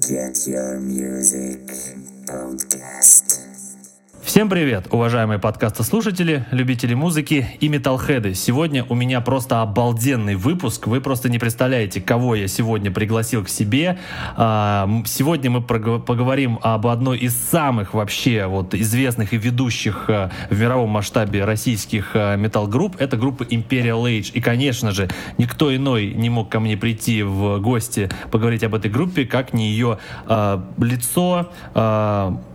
Get Your Music Podcast. Всем привет, уважаемые подкастослушатели, любители музыки и металлхеды. Сегодня у меня просто обалденный выпуск. Вы просто не представляете, кого я сегодня пригласил к себе. А, сегодня мы поговорим об одной из самых вообще вот известных и ведущих а, в мировом масштабе российских а, металл-групп. Это группа Imperial Age. И, конечно же, никто иной не мог ко мне прийти в гости поговорить об этой группе, как не ее лицо,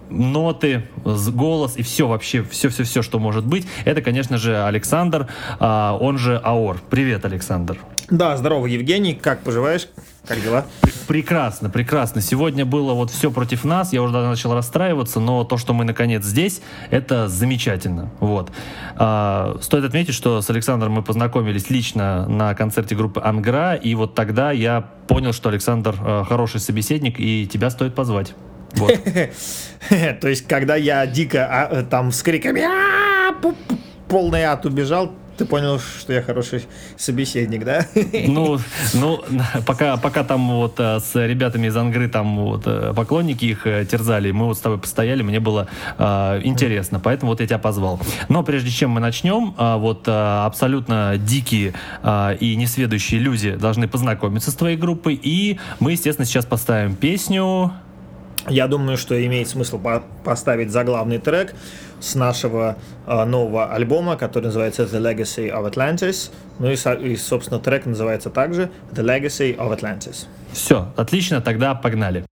ноты, голос и все вообще, все-все-все, что может быть. Это, конечно же, Александр, а, он же Аор. Привет, Александр. Да, здорово, Евгений. Как поживаешь? Как дела? Прекрасно, прекрасно. Сегодня было вот все против нас. Я уже начал расстраиваться, но то, что мы наконец здесь, это замечательно. Вот. А, стоит отметить, что с Александром мы познакомились лично на концерте группы Ангра, и вот тогда я понял, что Александр а, хороший собеседник, и тебя стоит позвать. Вот. То есть, когда я дико а, там с криками полный ад убежал, ты понял, что я хороший собеседник, да? Ну, ну пока, пока там вот э, с ребятами из Ангры там вот э, поклонники их э, терзали, мы вот с тобой постояли, мне было э, интересно, поэтому вот я тебя позвал. Но прежде чем мы начнем, э, вот э, абсолютно дикие э, и несведущие люди должны познакомиться с твоей группой, и мы, естественно, сейчас поставим песню я думаю, что имеет смысл по поставить заглавный трек с нашего э, нового альбома, который называется The Legacy of Atlantis. Ну и, и, собственно, трек называется также The Legacy of Atlantis. Все, отлично, тогда погнали.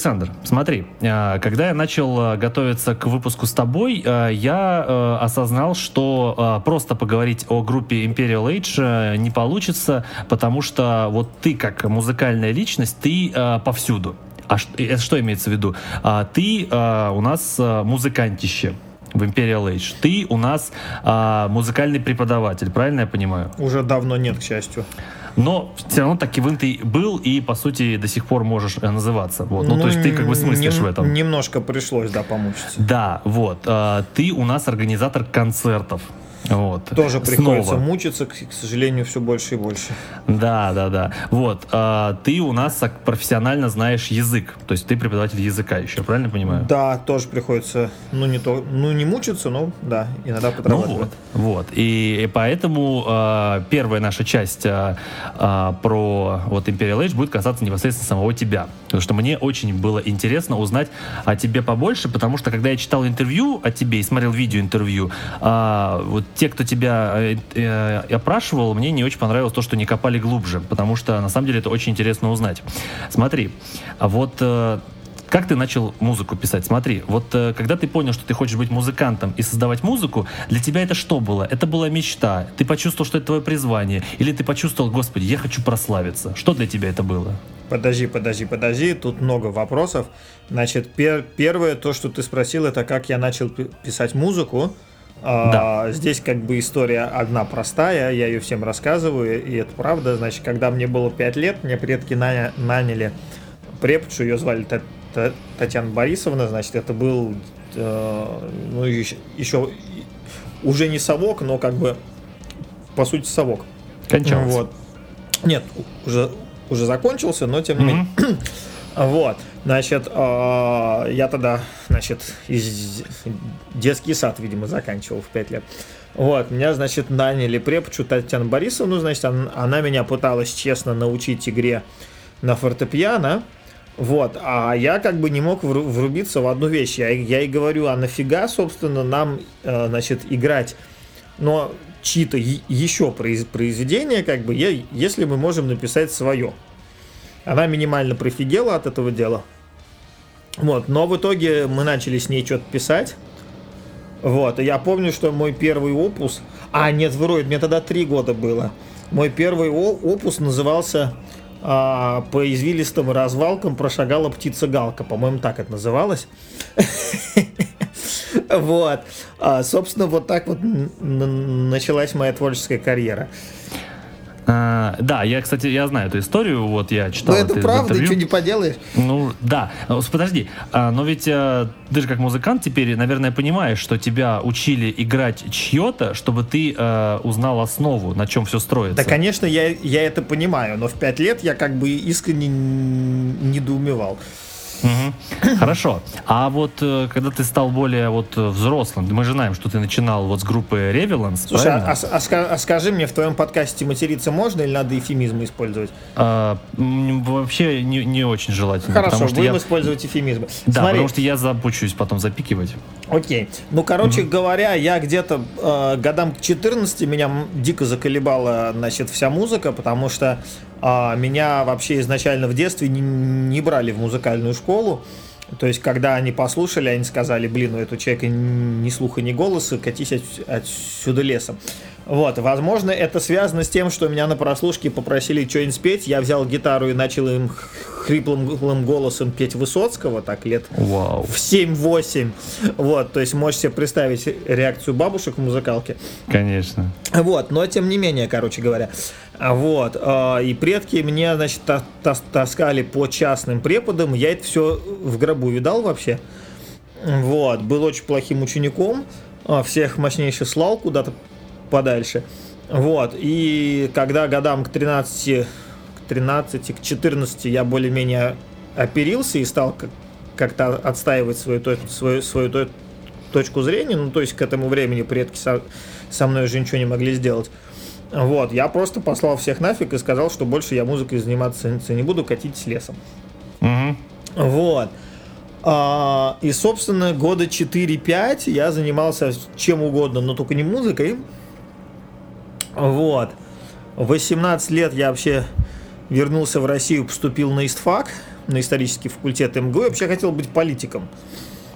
Александр, смотри, э, когда я начал э, готовиться к выпуску с тобой, э, я осознал, что просто поговорить о группе Imperial Age не получится, потому что вот ты как музыкальная личность, ты повсюду. А что, что имеется в виду? А, ты у нас музыкантище в Imperial Age. Ты у нас музыкальный преподаватель, правильно я понимаю? Уже давно нет, к счастью но все равно так Кивин ты был и, по сути, до сих пор можешь э, называться. Вот. Ну, ну, то есть ты как бы смыслишь в этом. Немножко пришлось, да, помучиться. Да, вот. А, ты у нас организатор концертов. Вот. Тоже приходится Снова. мучиться, к, к сожалению, все больше и больше. Да, да, да. Вот. А, ты у нас профессионально знаешь язык. То есть ты преподаватель языка еще, правильно понимаю? Да, тоже приходится, ну не то, ну не мучиться, но да, иногда подрабатывать. Ну вот, вот. И, и поэтому а, первая наша часть а, а, про вот Imperial Age будет касаться непосредственно самого тебя. Потому что мне очень было интересно узнать о тебе побольше, потому что когда я читал интервью о тебе и смотрел видео интервью, а, вот те, кто тебя э, э, опрашивал, мне не очень понравилось то, что не копали глубже, потому что на самом деле это очень интересно узнать. Смотри, а вот э, как ты начал музыку писать? Смотри, вот э, когда ты понял, что ты хочешь быть музыкантом и создавать музыку, для тебя это что было? Это была мечта? Ты почувствовал, что это твое призвание? Или ты почувствовал, господи, я хочу прославиться? Что для тебя это было? Подожди, подожди, подожди, тут много вопросов. Значит, пер первое, то, что ты спросил, это как я начал писать музыку. Да. А, здесь как бы история одна простая, я ее всем рассказываю, и это правда. Значит, когда мне было 5 лет, мне предки наня, наняли преподшу, ее звали Т Т Татьяна Борисовна, значит, это был, э, ну, еще, еще уже не совок, но как бы, по сути, совок. Кончался. Вот. Нет, уже, уже закончился, но тем не менее. Вот. Значит, а, я тогда, значит, из детский сад, видимо, заканчивал в 5 лет. Вот, меня, значит, наняли преподчу Татьяну Борисовну, значит, она, она меня пыталась честно научить игре на фортепиано, вот, а я как бы не мог врубиться в одну вещь. Я, я и говорю, а нафига, собственно, нам, э, значит, играть, но чьи-то еще произведения, как бы, если мы можем написать свое. Она минимально профигела от этого дела. Вот, но в итоге мы начали с ней что-то писать. Вот, и я помню, что мой первый опус... А, нет, вроде, мне тогда три года было. Мой первый опус назывался а, «По извилистым развалкам прошагала птица-галка». По-моему, так это называлось. Вот. А, собственно, вот так вот началась моя творческая карьера. А, да, я, кстати, я знаю эту историю, вот я читал. Ну это, это правда, интервью. что не поделаешь. Ну да, ну, подожди, а, но ведь а, ты же как музыкант теперь, наверное, понимаешь, что тебя учили играть чье-то, чтобы ты а, узнал основу, на чем все строится. Да, конечно, я, я это понимаю, но в пять лет я как бы искренне недоумевал. Угу. Хорошо. А вот э, когда ты стал более вот взрослым, мы же знаем, что ты начинал вот с группы Ревеланс. Слушай, а, а, а скажи мне, в твоем подкасте материться можно или надо эфемизмы использовать? А, вообще не, не очень желательно. Хорошо, будем я... использовать эфемизмы. Да, Смотри. потому что я запучусь потом запикивать. Окей. Ну, короче угу. говоря, я где-то э, годам к 14 меня дико заколебала, значит, вся музыка, потому что а, меня вообще изначально в детстве не, не брали в музыкальную школу. То есть, когда они послушали, они сказали, блин, у этого человека ни слуха, ни голоса, катись от, отсюда лесом. Вот, возможно, это связано с тем, что меня на прослушке попросили что-нибудь спеть, я взял гитару и начал им хриплым голосом петь Высоцкого, так лет Вау. в 7-8. Вот, то есть можете себе представить реакцию бабушек в музыкалке. Конечно. Вот, но тем не менее, короче говоря. Вот, а, и предки мне, значит, таскали по частным преподам, я это все в гробу видал вообще. Вот, был очень плохим учеником, а, всех мощнейше слал куда-то подальше. Вот, и когда годам к 13, к 13, к 14 я более-менее оперился и стал как-то отстаивать свою, свою, свою точку зрения, ну, то есть к этому времени предки со, со мной уже ничего не могли сделать. Вот, я просто послал всех нафиг и сказал, что больше я музыкой заниматься не буду, катить с лесом. Угу. Вот. А, и, собственно, года 4-5 я занимался чем угодно, но только не музыкой. Вот. В 18 лет я вообще вернулся в Россию, поступил на ИСТФАК, на исторический факультет МГУ. Я вообще хотел быть политиком.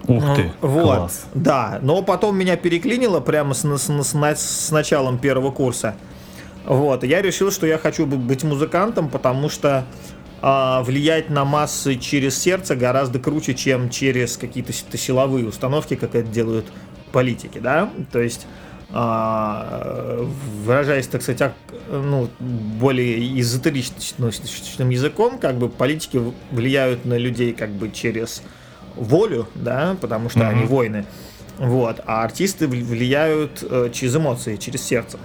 Ух ты, вот, класс. да. Но потом меня переклинило прямо с, с, с, с началом первого курса. Вот, и я решил, что я хочу быть музыкантом, потому что а, влиять на массы через сердце гораздо круче, чем через какие-то силовые установки, как это делают политики, да. То есть а, выражаясь, так сказать, ну, более эзотеричным языком, как бы политики влияют на людей как бы через волю, да, потому что mm-hmm. они воины, вот, а артисты влияют э, через эмоции, через сердце.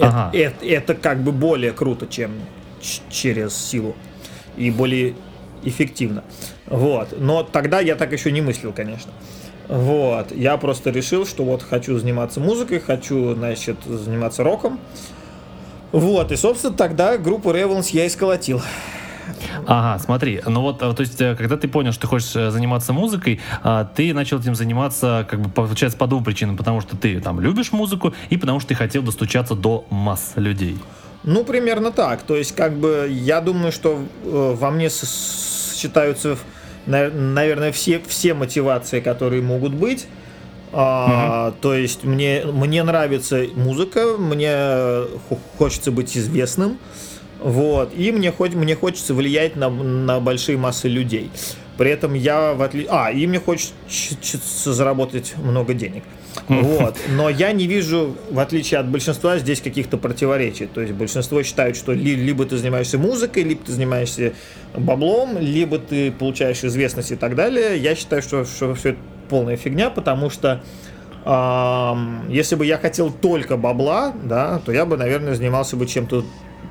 Ага. Это, это, это как бы более круто, чем через силу и более эффективно. Вот. Но тогда я так еще не мыслил, конечно. Вот. Я просто решил, что вот хочу заниматься музыкой, хочу, значит, заниматься роком. Вот. И, собственно, тогда группу Revels я и сколотил. Ага, смотри, ну вот, э, то есть, э, когда ты понял, что ты хочешь э, заниматься музыкой, а, ты начал этим заниматься, как бы, получается, по двум причинам, потому что ты там любишь музыку и потому что ты хотел достучаться до масс людей. Ну, примерно так. То есть, как бы, я думаю, что во мне сочетаются наверное, все, все мотивации, которые могут быть. А, угу. То есть мне, мне нравится музыка, мне хочется быть известным, вот, и мне, хоть, мне хочется влиять на, на большие массы людей. При этом я в отли... А, и мне хочется заработать много денег. Вот. Но я не вижу, в отличие от большинства, здесь каких-то противоречий. То есть большинство считают, что ли, либо ты занимаешься музыкой, либо ты занимаешься баблом, либо ты получаешь известность и так далее. Я считаю, что, что все это полная фигня, потому что эм, если бы я хотел только бабла, да, то я бы, наверное, занимался бы чем-то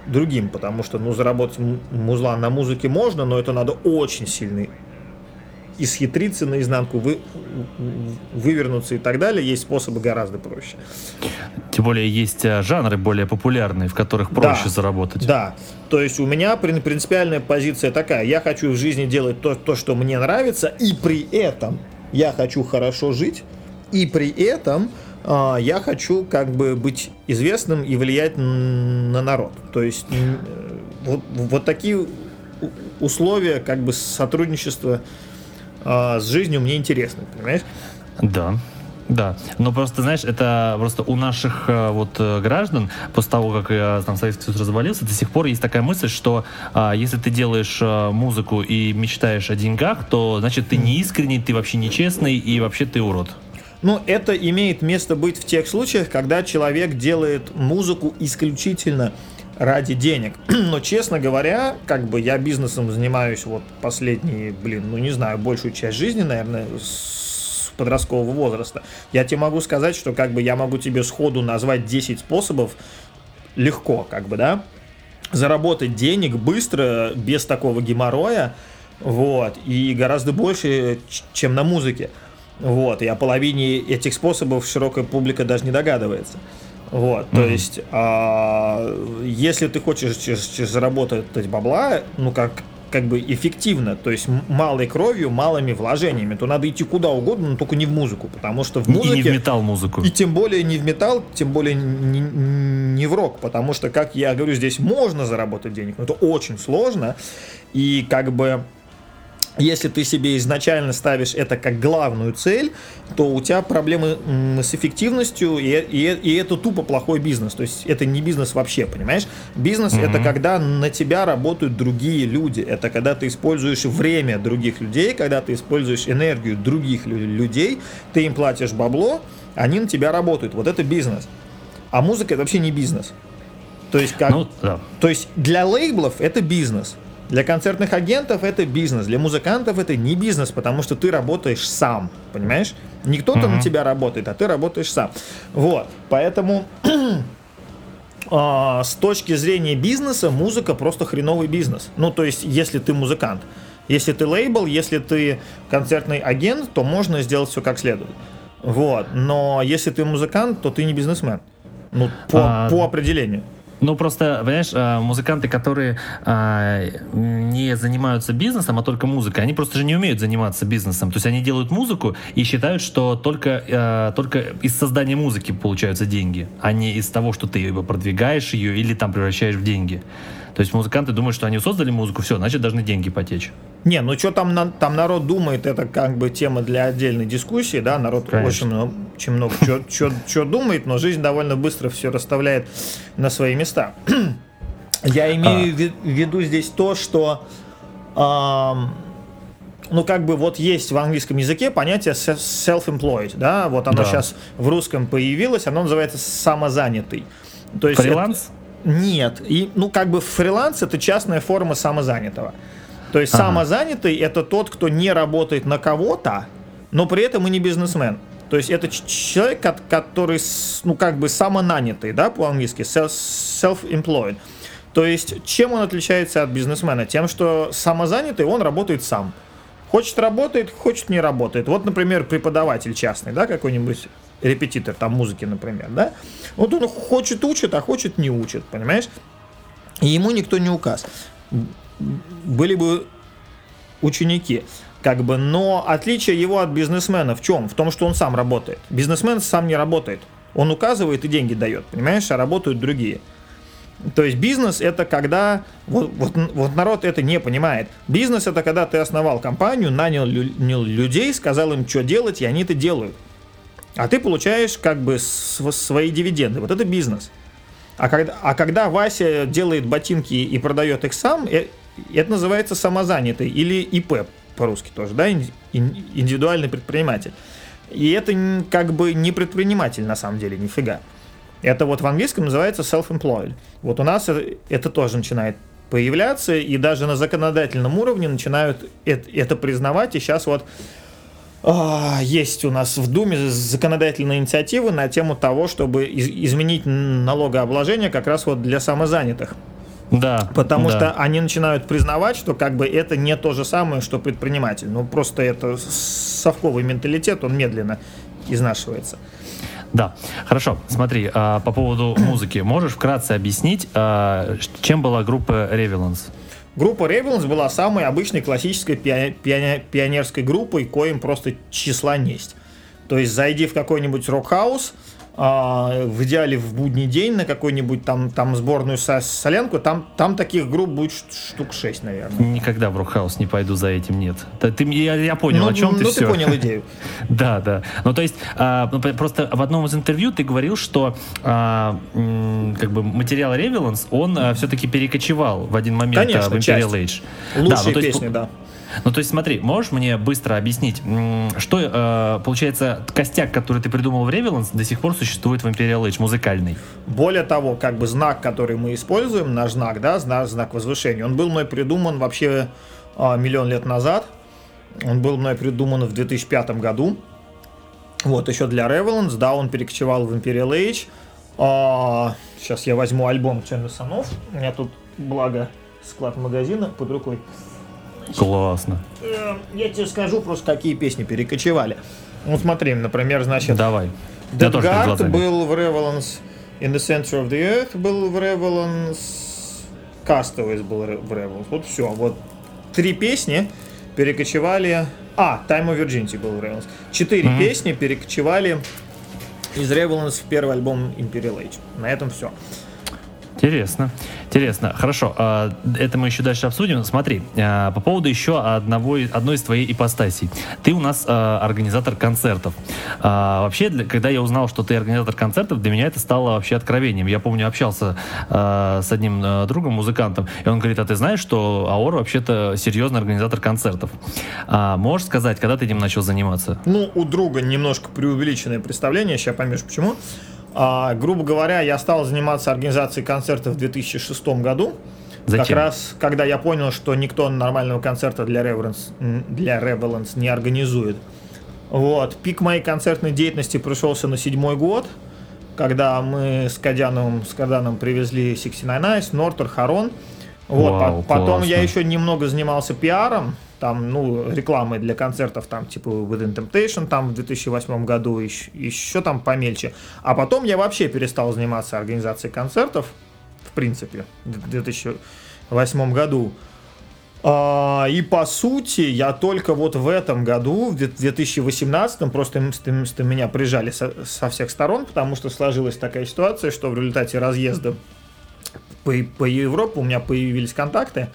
другим, потому что, ну, заработать музла на музыке можно, но это надо очень сильный исхитриться наизнанку, вы, вывернуться и так далее, есть способы гораздо проще. Тем более есть э, жанры более популярные, в которых проще да, заработать. Да, то есть у меня принципиальная позиция такая, я хочу в жизни делать то, то, что мне нравится, и при этом я хочу хорошо жить, и при этом я хочу как бы быть известным и влиять на народ. То есть э, вот, вот такие условия как бы сотрудничества с жизнью мне интересно, понимаешь? Да. Да, но просто, знаешь, это просто у наших э, вот э, граждан, после того, как там Советский Союз развалился, до сих пор есть такая мысль, что а, если ты делаешь а, музыку и мечтаешь о деньгах, то, значит, ты не искренний, ты вообще нечестный и вообще ты урод. Ну, это имеет место быть в тех случаях, когда человек делает музыку исключительно ради денег. Но, честно говоря, как бы я бизнесом занимаюсь вот последние, блин, ну не знаю, большую часть жизни, наверное, с подросткового возраста. Я тебе могу сказать, что как бы я могу тебе сходу назвать 10 способов легко, как бы, да, заработать денег быстро, без такого геморроя, вот, и гораздо больше, чем на музыке. Вот, и о половине этих способов широкая публика даже не догадывается. Вот, mm-hmm. то есть, а, если ты хочешь заработать бабла, ну как как бы эффективно, то есть малой кровью, малыми вложениями, то надо идти куда угодно, но только не в музыку, потому что в музыке... И не в металл музыку. И тем более не в металл, тем более не, не в рок, потому что, как я говорю, здесь можно заработать денег, но это очень сложно, и как бы если ты себе изначально ставишь это как главную цель, то у тебя проблемы с эффективностью, и, и, и это тупо плохой бизнес. То есть это не бизнес вообще, понимаешь? Бизнес mm-hmm. это когда на тебя работают другие люди. Это когда ты используешь время других людей, когда ты используешь энергию других людей, ты им платишь бабло, они на тебя работают. Вот это бизнес. А музыка это вообще не бизнес. То есть, как, ну, да. то есть для лейблов это бизнес. Для концертных агентов это бизнес, для музыкантов это не бизнес, потому что ты работаешь сам, понимаешь? Не кто-то mm-hmm. на тебя работает, а ты работаешь сам. Вот, поэтому э, с точки зрения бизнеса музыка просто хреновый бизнес. Ну, то есть, если ты музыкант. Если ты лейбл, если ты концертный агент, то можно сделать все как следует. Вот, но если ты музыкант, то ты не бизнесмен. Ну, по, а... по определению. Ну, просто, понимаешь, э, музыканты, которые а, не занимаются бизнесом, а только музыкой, они просто же не умеют заниматься бизнесом. То есть они делают музыку и считают, что только, э, только из создания музыки получаются деньги, а не из того, что ты продвигаешь ее или там превращаешь в деньги. То есть музыканты думают, что они создали музыку, все, значит должны деньги потечь. Не, ну что там, на, там народ думает, это как бы тема для отдельной дискуссии, да, народ Конечно. очень много, очень много чего думает, но жизнь довольно быстро все расставляет на свои места. Я имею а. в виду здесь то, что ну, как бы вот есть в английском языке понятие self-employed, да, вот оно да. сейчас в русском появилось, оно называется самозанятый. То есть Фриланс? Это, нет. И, ну, как бы фриланс это частная форма самозанятого. То есть ага. самозанятый это тот, кто не работает на кого-то, но при этом и не бизнесмен. То есть это человек, который, ну, как бы самонанятый, да, по-английски, self-employed. То есть чем он отличается от бизнесмена? Тем, что самозанятый, он работает сам. Хочет работает, хочет не работает. Вот, например, преподаватель частный, да, какой-нибудь репетитор там музыки, например, да, вот он хочет учит, а хочет не учит, понимаешь? И ему никто не указ. Были бы ученики, как бы, но отличие его от бизнесмена в чем? В том, что он сам работает. Бизнесмен сам не работает. Он указывает и деньги дает, понимаешь, а работают другие. То есть бизнес это когда, вот, вот, вот народ это не понимает. Бизнес это когда ты основал компанию, нанял людей, сказал им, что делать, и они это делают а ты получаешь как бы свои дивиденды. Вот это бизнес. А когда, а когда Вася делает ботинки и продает их сам, э, это называется самозанятый или ИП по-русски тоже, да, индивидуальный предприниматель. И это как бы не предприниматель на самом деле, нифига. Это вот в английском называется self-employed. Вот у нас это, это тоже начинает появляться, и даже на законодательном уровне начинают это, признавать. И сейчас вот есть у нас в Думе законодательные инициативы на тему того, чтобы изменить налогообложение как раз вот для самозанятых. Да. Потому да. что они начинают признавать, что как бы это не то же самое, что предприниматель. Ну просто это совковый менталитет, он медленно изнашивается. Да, хорошо. Смотри, а, по поводу музыки. Можешь вкратце объяснить, а, чем была группа Revelance? Группа Rebels была самой обычной классической пионерской группой, коим просто числа несть. То есть зайди в какой-нибудь рок-хаус, в идеале в будний день на какой-нибудь там, там сборную со солянку, там, там таких групп будет штук 6, наверное. Никогда в Рокхаус не пойду за этим, нет. Ты, я, я понял, ну, о чем ну, ты ну, все. ты понял идею. да, да. Ну, то есть, а, ну, просто в одном из интервью ты говорил, что а, как бы материал Revelance, он а, все-таки перекочевал в один момент Конечно, а, в Imperial Age. Лучшие да, ну, есть, песни, да. Ну, то есть, смотри, можешь мне быстро объяснить, что, э, получается, костяк, который ты придумал в Ревеланс, до сих пор существует в Imperial Age, музыкальный? Более того, как бы знак, который мы используем, наш знак, да, знак, знак возвышения, он был мной придуман вообще э, миллион лет назад. Он был мной придуман в 2005 году. Вот, еще для Revelance, да, он перекочевал в Imperial Age. А, сейчас я возьму альбом Ченда Санов. У меня тут, благо, склад магазина под рукой. Классно. Э, я тебе скажу просто, какие песни перекочевали. Ну, смотри, например, значит... Давай. Dead Guard был в Revelance, In the Center of the Earth был в Revelance, Castaways был в Revelance. Вот все. Вот три песни перекочевали... А, Time of Virginity был в Revelance. Четыре mm-hmm. песни перекочевали из Revelance в первый альбом Imperial Age. На этом все. Интересно. Интересно. Хорошо. А, это мы еще дальше обсудим. Смотри, а, по поводу еще одного, одной из твоей ипостасей. Ты у нас а, организатор концертов. Вообще, когда я узнал, что ты организатор концертов, для меня это стало вообще откровением. Я помню, общался с одним другом, музыкантом, и он говорит, а ты знаешь, что Аора вообще-то серьезный организатор концертов. Можешь сказать, когда ты этим начал заниматься? Ну, у друга немножко преувеличенное представление, сейчас поймешь почему. А, грубо говоря, я стал заниматься организацией концертов в 2006 году. Зачем? Как раз, когда я понял, что никто нормального концерта для Reverence, для Revelance не организует. Вот. Пик моей концертной деятельности пришелся на седьмой год, когда мы с Кадяновым, с Каданом привезли 69 Eyes, Нортер, Харон. Вот. Вау, Потом классно. я еще немного занимался пиаром, там, ну, рекламой для концертов, там, типа Within Temptation, там, в 2008 году, еще, еще там помельче. А потом я вообще перестал заниматься организацией концертов, принципе, в 2008 году. А, и по сути, я только вот в этом году, в 2018, просто меня прижали со, со всех сторон, потому что сложилась такая ситуация, что в результате разъезда по, по Европе у меня появились контакты.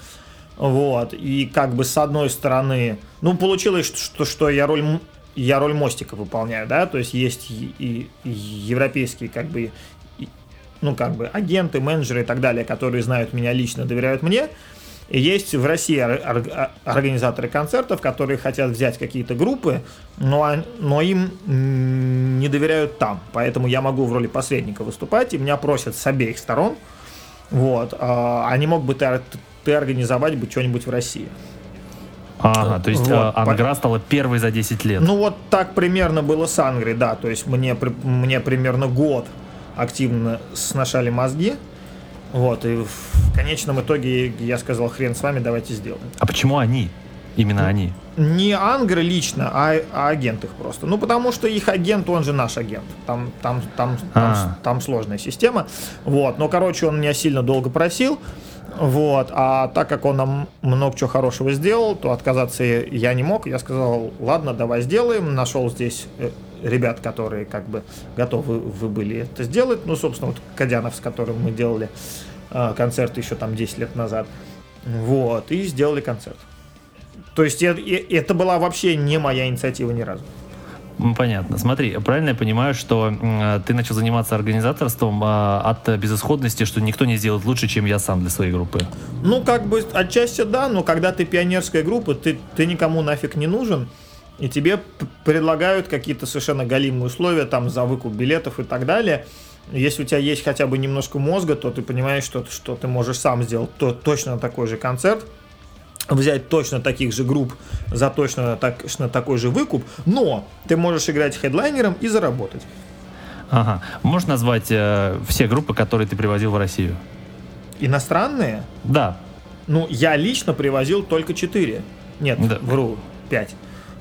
Вот, и как бы с одной стороны, ну, получилось, что, что я роль я роль мостика выполняю, да, то есть есть и, и европейские как бы и, ну как бы агенты, менеджеры и так далее, которые знают меня лично, доверяют мне, есть в России организаторы концертов, которые хотят взять какие-то группы, но, но им не доверяют там. Поэтому я могу в роли посредника выступать, и меня просят с обеих сторон. Вот. А, они могут бы ты, ты организовать бы что-нибудь в России. Ага, то есть вот. Ангра стала первой за 10 лет. Ну вот так примерно было с Ангрой, да. То есть мне, мне примерно год активно сношали мозги. Вот, и в конечном итоге я сказал, хрен с вами, давайте сделаем. А почему они? Именно они? Не Ангры лично, а, а агент их просто. Ну, потому что их агент, он же наш агент. Там, там, там, там, а. там сложная система. Вот, но, короче, он меня сильно долго просил. Вот, а так как он нам много чего хорошего сделал, то отказаться я не мог. Я сказал, ладно, давай сделаем. Нашел здесь э, ребят, которые как бы готовы вы были это сделать. Ну, собственно, вот Кадянов, с которым мы делали э, концерт еще там 10 лет назад. Вот, и сделали концерт. То есть это, это была вообще не моя инициатива ни разу. Понятно. Смотри, правильно я понимаю, что э, ты начал заниматься организаторством э, от безысходности, что никто не сделает лучше, чем я сам для своей группы? Ну, как бы отчасти да, но когда ты пионерская группа, ты, ты никому нафиг не нужен и тебе предлагают какие-то совершенно галимые условия там за выкуп билетов и так далее. Если у тебя есть хотя бы немножко мозга, то ты понимаешь, что, что ты можешь сам сделать то, точно такой же концерт, взять точно таких же групп за точно, так, точно такой же выкуп, но ты можешь играть хедлайнером и заработать. Ага. Можешь назвать э, все группы, которые ты привозил в Россию? Иностранные? Да. Ну, я лично привозил только четыре. Нет, да. вру, пять.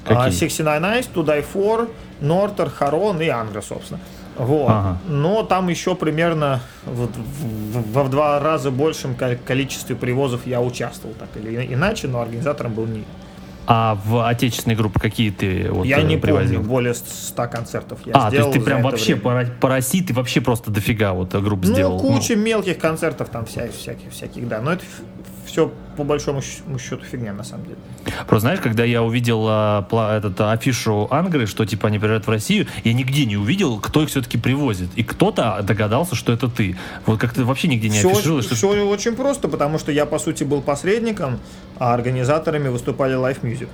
Какие? 69 Eyes, To Die For, Нортер, Харон и Ангра, собственно. Вот. Ага. Но там еще примерно в, в, в, в два раза большем количестве привозов я участвовал, так или иначе, но организатором был не а в отечественной группе какие ты вот, Я не привозил? помню, более 100 концертов я А, то есть ты прям вообще по, по России, ты вообще просто дофига вот групп ну, сделал? Ну, куча мелких концертов там вся, всяких, всяких, да. Но это все по большому счету фигня на самом деле. Просто знаешь, когда я увидел а, этот а, афишу Ангры, что типа они приезжают в Россию, я нигде не увидел, кто их все-таки привозит. И кто-то догадался, что это ты. Вот как-то вообще нигде не все, афишировалось. Что... Все очень просто, потому что я, по сути, был посредником, а организаторами выступали Live Music.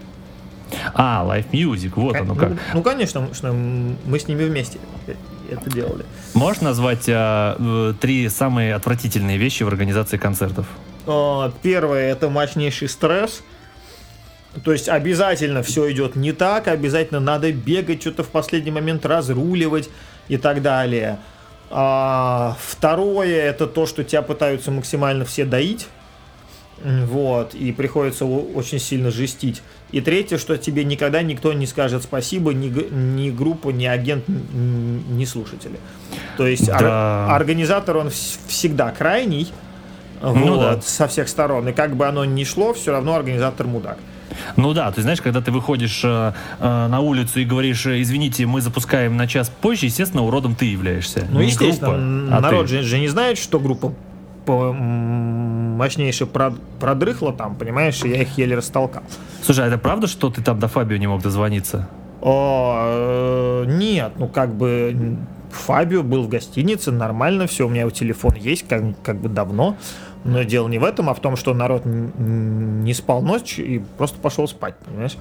А, Live Music, вот оно как. Ну, ну конечно, что мы с ними вместе это делали. Можешь назвать а, э, три самые отвратительные вещи в организации концертов? А, первое это мощнейший стресс. То есть обязательно все идет не так, обязательно надо бегать, что-то в последний момент разруливать и так далее. А, второе это то, что тебя пытаются максимально все доить. Вот, и приходится очень сильно жестить. И третье, что тебе никогда никто не скажет спасибо, ни, ни группа, ни агент, ни слушатели. То есть да. ор, организатор, он всегда крайний, ну, вот, да. со всех сторон. И как бы оно ни шло, все равно организатор мудак. Ну да, ты знаешь, когда ты выходишь э, э, на улицу и говоришь, э, извините, мы запускаем на час позже, естественно, уродом ты являешься. Ну, не естественно, группа, а народ ты. Же, не знает, что группа мощнейше продрыхла там, понимаешь, и я их еле растолкал. Слушай, а это правда, что ты там до Фабио не мог дозвониться? О, э, нет, ну как бы Фабио был в гостинице, нормально все, у меня телефон есть, как, как бы давно. Но дело не в этом, а в том, что народ не спал ночь и просто пошел спать, понимаешь?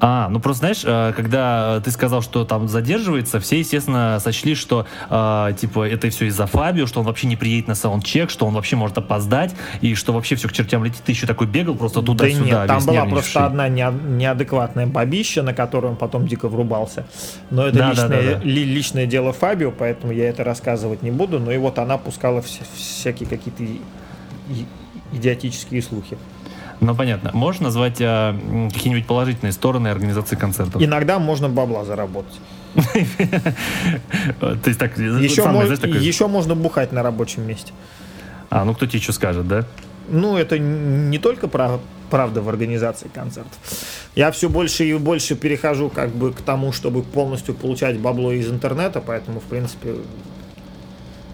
А, ну просто знаешь, э, когда ты сказал, что там задерживается, все, естественно, сочли, что э, типа это все из-за Фабио, что он вообще не приедет на саундчек, что он вообще может опоздать, и что вообще все к чертям летит. Ты еще такой бегал просто туда-сюда. Да нет, там была просто одна неадекватная бабища, на которую он потом дико врубался. Но это да, личное, да, да, да. Ли, личное дело Фабио, поэтому я это рассказывать не буду. Но и вот она пускала вся, всякие какие-то идиотические слухи. Ну, понятно. Можешь назвать а, какие-нибудь положительные стороны организации концертов? Иногда можно бабла заработать. То есть так... Еще, мож, еще можно бухать на рабочем месте. А, ну кто тебе что скажет, да? Ну, это не только про правда в организации концертов. Я все больше и больше перехожу как бы к тому, чтобы полностью получать бабло из интернета, поэтому, в принципе,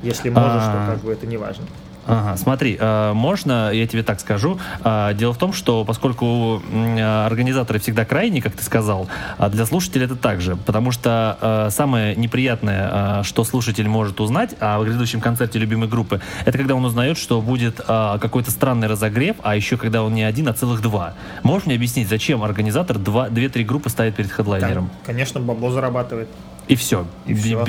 если можешь, А. то как бы это не важно. Ага, смотри, э, можно, я тебе так скажу. Э, Дело в том, что поскольку э, организаторы всегда крайние, как ты сказал, а для слушателя это так же. Потому что самое неприятное, что слушатель может узнать о грядущем концерте любимой группы, это когда он узнает, что будет какой-то странный разогрев, а еще когда он не один, а целых два. Можешь мне объяснить, зачем организатор два, две-три группы ставит перед хедлайнером? Кон- Конечно, бабло зарабатывает. И все. И всё.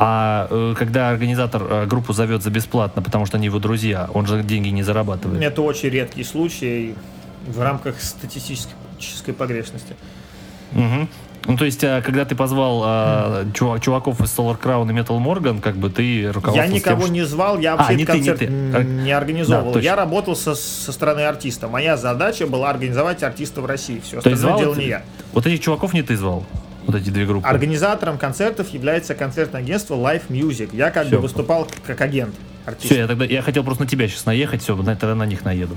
А э, когда организатор э, группу зовет за бесплатно, потому что они его друзья, он же деньги не зарабатывает. Это очень редкий случай в рамках статистической погрешности. Мгм. Ну, то есть, э, когда ты позвал э, чува- чуваков из Solar Crown и Metal Morgan, как бы ты руководствовался Я никого тем, не звал, я А, вообще не ты, не концерт ты. н- А, не организовывал. да, точно. я работал со, со стороны артиста. Моя задача была организовать артиста в России. Все остальное дело ты- не я. Вот этих чуваков не ты звал? Вот эти две группы? Организатором концертов является концертное агентство Live Music. Я как Всё. бы выступал как агент артиста. Все, я тогда я хотел просто на тебя сейчас наехать, все, тогда на них наеду.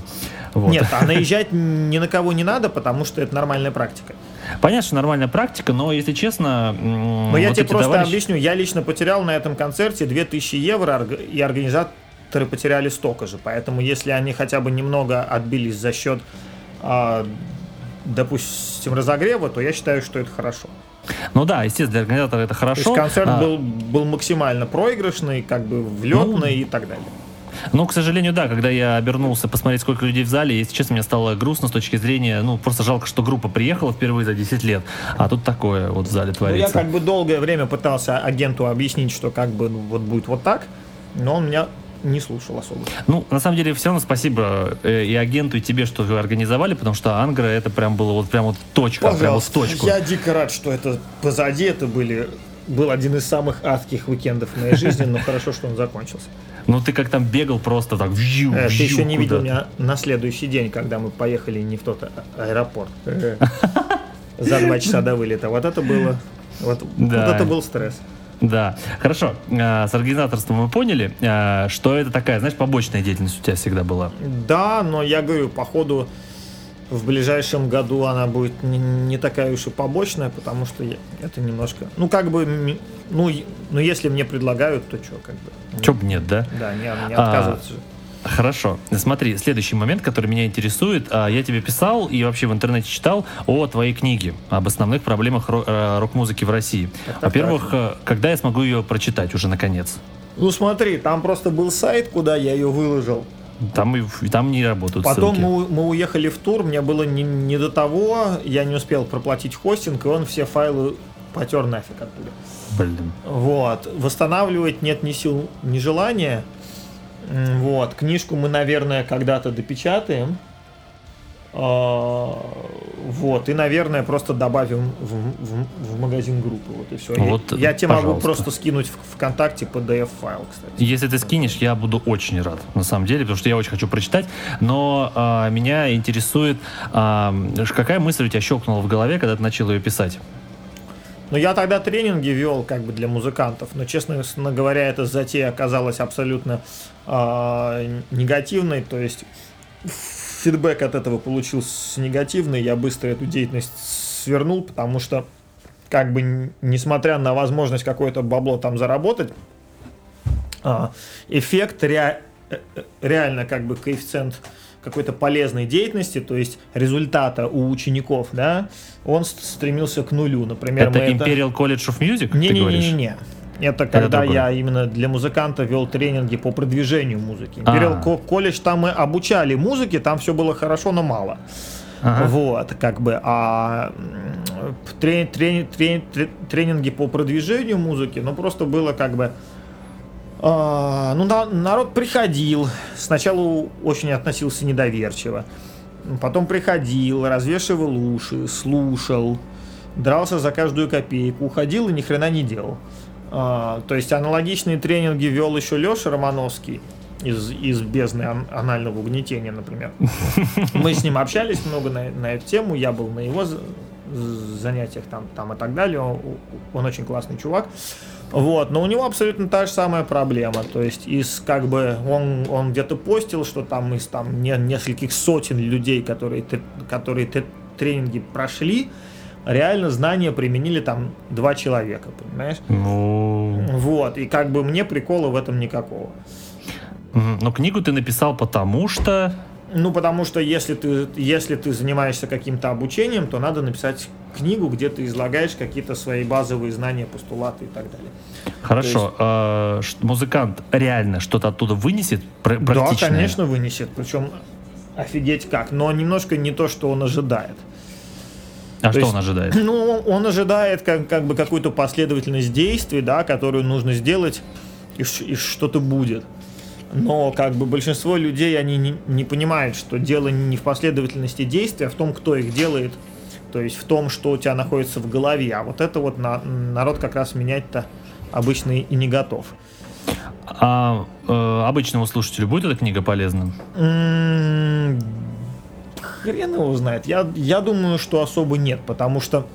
Вот. Нет, а наезжать ни на кого не надо, потому что это нормальная практика. Понятно, что нормальная практика, но если честно... Но я тебе просто товарищи... объясню. Я лично потерял на этом концерте 2000 евро, и организаторы потеряли столько же. Поэтому если они хотя бы немного отбились за счет, а, допустим, разогрева, то я считаю, что это хорошо. Ну да, естественно, для организатора это То хорошо. есть концерт а, был, был максимально проигрышный, как бы влетный и так далее. Ну, к сожалению, да, когда я обернулся посмотреть, сколько людей в зале, если честно, мне стало грустно с точки зрения, ну, просто жалко, что группа приехала впервые за 10 лет, а тут такое вот в зале Ну, я творится. как бы долгое время пытался агенту объяснить, что как бы ну, вот будет вот так, но он меня не слушал особо. Ну, на самом деле, все равно спасибо э, и агенту, и тебе, что вы организовали, потому что Ангра это прям было вот прям вот точка, прям вот точку. я дико рад, что это позади, это были был один из самых адских уикендов в моей жизни, но хорошо, что он закончился. Ну, ты как там бегал просто так, вью, Э, Ты вью еще не видел меня на следующий день, когда мы поехали не в тот а- аэропорт. Э. За два часа до вылета. Вот это было... Вот, Да. вот это был стресс. Да, хорошо. А, С организаторством мы поняли, а, что это такая, знаешь, побочная деятельность у тебя всегда была. Да, но я говорю, походу в ближайшем году она будет не, не такая уж и побочная, потому что я- это немножко, ну как бы, ну, ну если мне предлагают, то что, как бы, Чё б нет, да? да, не, не А, отказываться. же. Хорошо. Смотри, следующий момент, который меня интересует. А, Я тебе писал и вообще в интернете читал о твоей книге, об основных проблемах ро- э, рок-музыки в России. Во-первых, э, когда я смогу ее прочитать уже наконец? Ну смотри, там просто был сайт, куда я ее выложил. Там, и, там не работают Потом ссылки. мы, мы уехали в тур, мне было не, не до того, я не успел проплатить хостинг, и он все файлы потер нафиг оттуда. Блин. Вот. Восстанавливать нет ни сил, ни желания. Вот. Книжку мы, наверное, когда-то допечатаем. А, Вот. И, наверное, просто добавим в, в- в магазин группы. Вот и все. Вот, я тебе могу просто скинуть в ВКонтакте PDF-файл, кстати. Если ты скинешь, я буду очень рад, на самом деле, потому что я очень хочу прочитать. Но а, меня интересует, а, какая мысль у тебя щелкнула в голове, когда ты начал ее писать? Но я тогда тренинги вел как бы для музыкантов, но, честно говоря, эта затея оказалась абсолютно а, негативной, то есть фидбэк от этого получился негативный, я быстро эту деятельность свернул, потому что как бы несмотря на возможность какое-то бабло там заработать, а, эффект ре- э, э, реально как бы коэффициент какой-то полезной деятельности, то есть результата у учеников, да, он стремился к нулю. Например, это мы это- Imperial College of Music, ты не-не-не-не. говоришь? не. Это когда другое. я именно для музыканта вел тренинги по продвижению музыки. А. Imperial Ко- колледж там мы обучали музыке, там все было хорошо, но мало. Ага. Вот, как бы, а трени- трени- трени- тре- тренинги по продвижению музыки, ну просто было как бы, ну на- народ приходил, сначала очень относился недоверчиво, потом приходил, развешивал уши, слушал, дрался за каждую копейку, уходил и ни хрена не делал. А, то есть аналогичные тренинги вел еще Леша Романовский из, из бездны ан- анального угнетения, например. Мы с ним общались много на, на эту тему, я был на его занятиях там, там и так далее. Он, он очень классный чувак. Вот, но у него абсолютно та же самая проблема. То есть из как бы он, он где-то постил, что там из там не, нескольких сотен людей, которые, которые тренинги прошли, реально знания применили там два человека, понимаешь? Ну... Вот, и как бы мне прикола в этом никакого. Но книгу ты написал потому что... Ну, потому что если ты, если ты занимаешься каким-то обучением, то надо написать книгу, где ты излагаешь какие-то свои базовые знания, постулаты и так далее. Хорошо. есть... э, музыкант реально что-то оттуда вынесет Да, конечно, вынесет. Причем офигеть как. Но немножко не то, что он ожидает. А то что есть, он ожидает? Ну, он ожидает как, как бы какую-то последовательность действий, да, которую нужно сделать, и, и что-то будет. Но как бы большинство людей, они не, не понимают, что дело не в последовательности действий, а в том, кто их делает. То есть в том, что у тебя находится в голове. А вот это вот на, народ как раз менять-то обычно и не готов. А э, обычному слушателю будет эта книга полезна? М-м- хрен его знает. Я, я думаю, что особо нет, потому что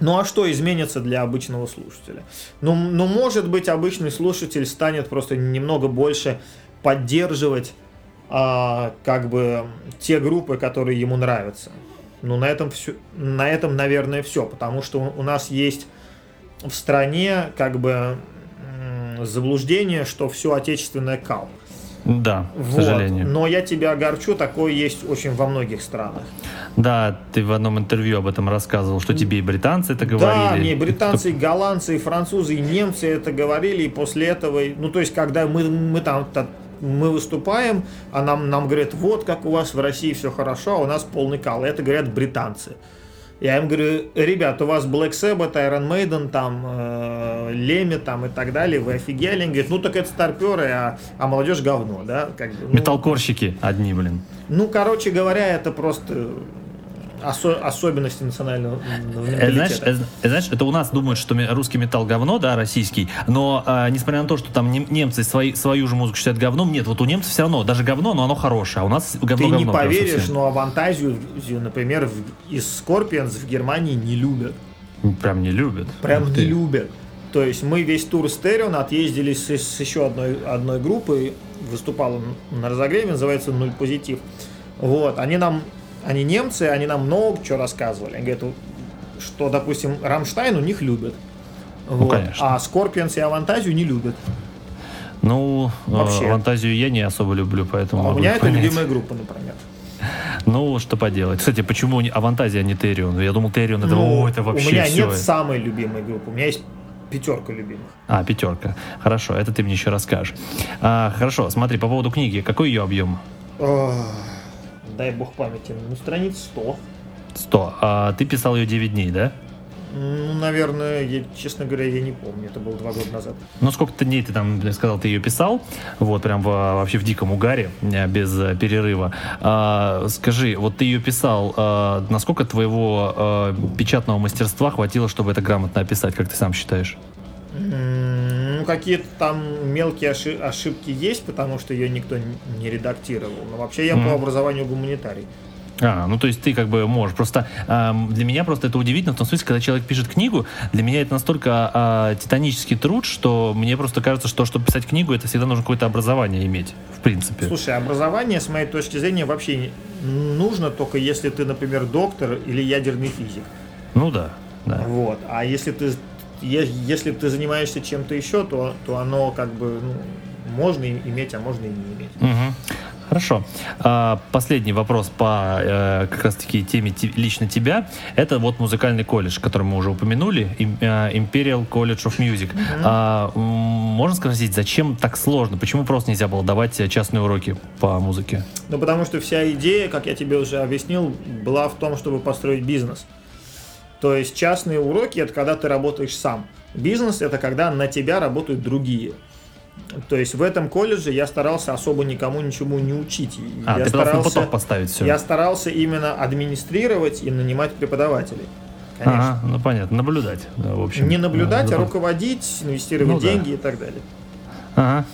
ну а что изменится для обычного слушателя? Ну, ну, может быть, обычный слушатель станет просто немного больше поддерживать а, как бы те группы, которые ему нравятся. Ну, на этом, все, на этом, наверное, все, потому что у нас есть в стране как бы заблуждение, что все отечественное кал. Да, вот. к сожалению. Но я тебя огорчу, такое есть очень во многих странах. Да, ты в одном интервью об этом рассказывал, что тебе и британцы это говорили. Да, мне и британцы, и голландцы, и французы, и немцы это говорили, и после этого, ну то есть, когда мы, мы там мы выступаем, а нам, нам говорят, вот как у вас в России все хорошо, а у нас полный кал. Это говорят британцы. Я им говорю, ребят, у вас Black Sabbath, Iron Maiden, там, э, Леми, там и так далее, вы офигели? Они говорят, ну так это старперы, а, а молодежь говно, да? Как ну, Металкорщики одни, блин. Ну, короче говоря, это просто осо- особенности национального э, знаешь, э, знаешь, это у нас думают, что русский металл говно, да, российский, но э, несмотря на то, что там немцы свои, свою же музыку считают говном, нет, вот у немцев все равно, даже говно, но оно хорошее, а у нас говно Ты говно. не поверишь, но Авантазию, например, и Scorpions в Германии не любят. Прям не любят. Прям не любят. То есть мы весь тур с Therion отъездили с, с еще одной, одной группой, выступал на разогреве, называется «Null Positiv». Вот, они нам они немцы, они нам много чего рассказывали. Они говорят, что, допустим, Рамштайн у них любят. Ну, вот. конечно. А Скорпионс и Авантазию не любят. Ну, э, Вообще. Авантазию я не особо люблю, поэтому... А у меня это понять. любимая группа, например. Ну, что поделать. Кстати, почему Авантазия, а не Терион? Я думал, Терион это, ну, о, это вообще У меня все. нет самой любимой группы. У меня есть пятерка любимых. А, пятерка. Хорошо, это ты мне еще расскажешь. А, хорошо, смотри, по поводу книги. Какой ее объем? Дай бог памяти, ну, страниц 100. 100. А ты писал ее 9 дней, да? Ну, наверное, я, честно говоря, я не помню. Это было два года назад. Ну, сколько дней ты там сказал, ты ее писал? Вот, прям в, вообще в диком угаре, э, без э, перерыва. А, скажи, вот ты ее писал, а, насколько твоего а, печатного мастерства хватило, чтобы это грамотно описать, как ты сам считаешь? Ну, какие-то там мелкие ошибки есть, потому что ее никто не редактировал. Но вообще я по образованию гуманитарий. А, ну то есть ты как бы можешь. Просто э, для меня просто это удивительно в том смысле, когда человек пишет книгу, для меня это настолько э, титанический труд, что мне просто кажется, что чтобы писать книгу, это всегда нужно какое-то образование иметь, в принципе. Слушай, образование, с моей точки зрения, вообще нужно только если ты, например, доктор или ядерный физик. Ну да, да. Вот. А если ты если ты занимаешься чем-то еще, то, то оно как бы ну, можно иметь, а можно и не иметь. Угу. Хорошо. А, последний вопрос по э, как раз-таки теме лично тебя. Это вот музыкальный колледж, который мы уже упомянули, э, Imperial College of Music. Mm-hmm. Можно спросить, зачем так сложно? Почему просто нельзя было давать частные уроки по музыке? Ну, потому что вся идея, как я тебе уже объяснил, была в том, чтобы построить бизнес. То есть частные уроки это когда ты работаешь сам. Бизнес это когда на тебя работают другие. То есть в этом колледже я старался особо никому ничему не учить. А, я ты старался поток поставить все. Я старался именно администрировать и нанимать преподавателей. Конечно. Ага, ну понятно, наблюдать, да, в общем. Не наблюдать, да, а руководить, инвестировать ну, деньги да. и так далее. Ага.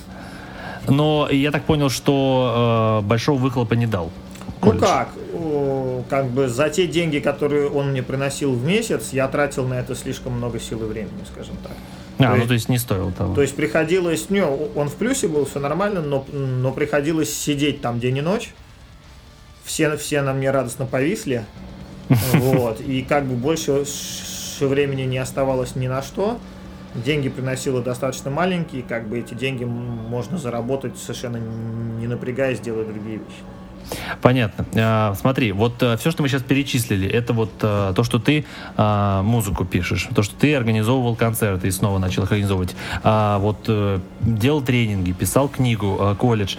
Но я так понял, что э, большого выхлопа не дал. Колледж. Ну как, как бы за те деньги, которые он мне приносил в месяц, я тратил на это слишком много сил и времени, скажем так. А, То ну есть- то есть не стоило того. То есть приходилось, не, он в плюсе был, все нормально, но, но приходилось сидеть там день и ночь. Все, все на мне радостно повисли. Вот. И как бы больше времени не оставалось ни на что. Деньги приносило достаточно маленькие, как бы эти деньги можно заработать совершенно не напрягаясь, делая другие вещи. Понятно. А, смотри, вот все, что мы сейчас перечислили, это вот а, то, что ты а, музыку пишешь, то, что ты организовывал концерты и снова начал их организовывать, а, вот э, делал тренинги, писал книгу, колледж.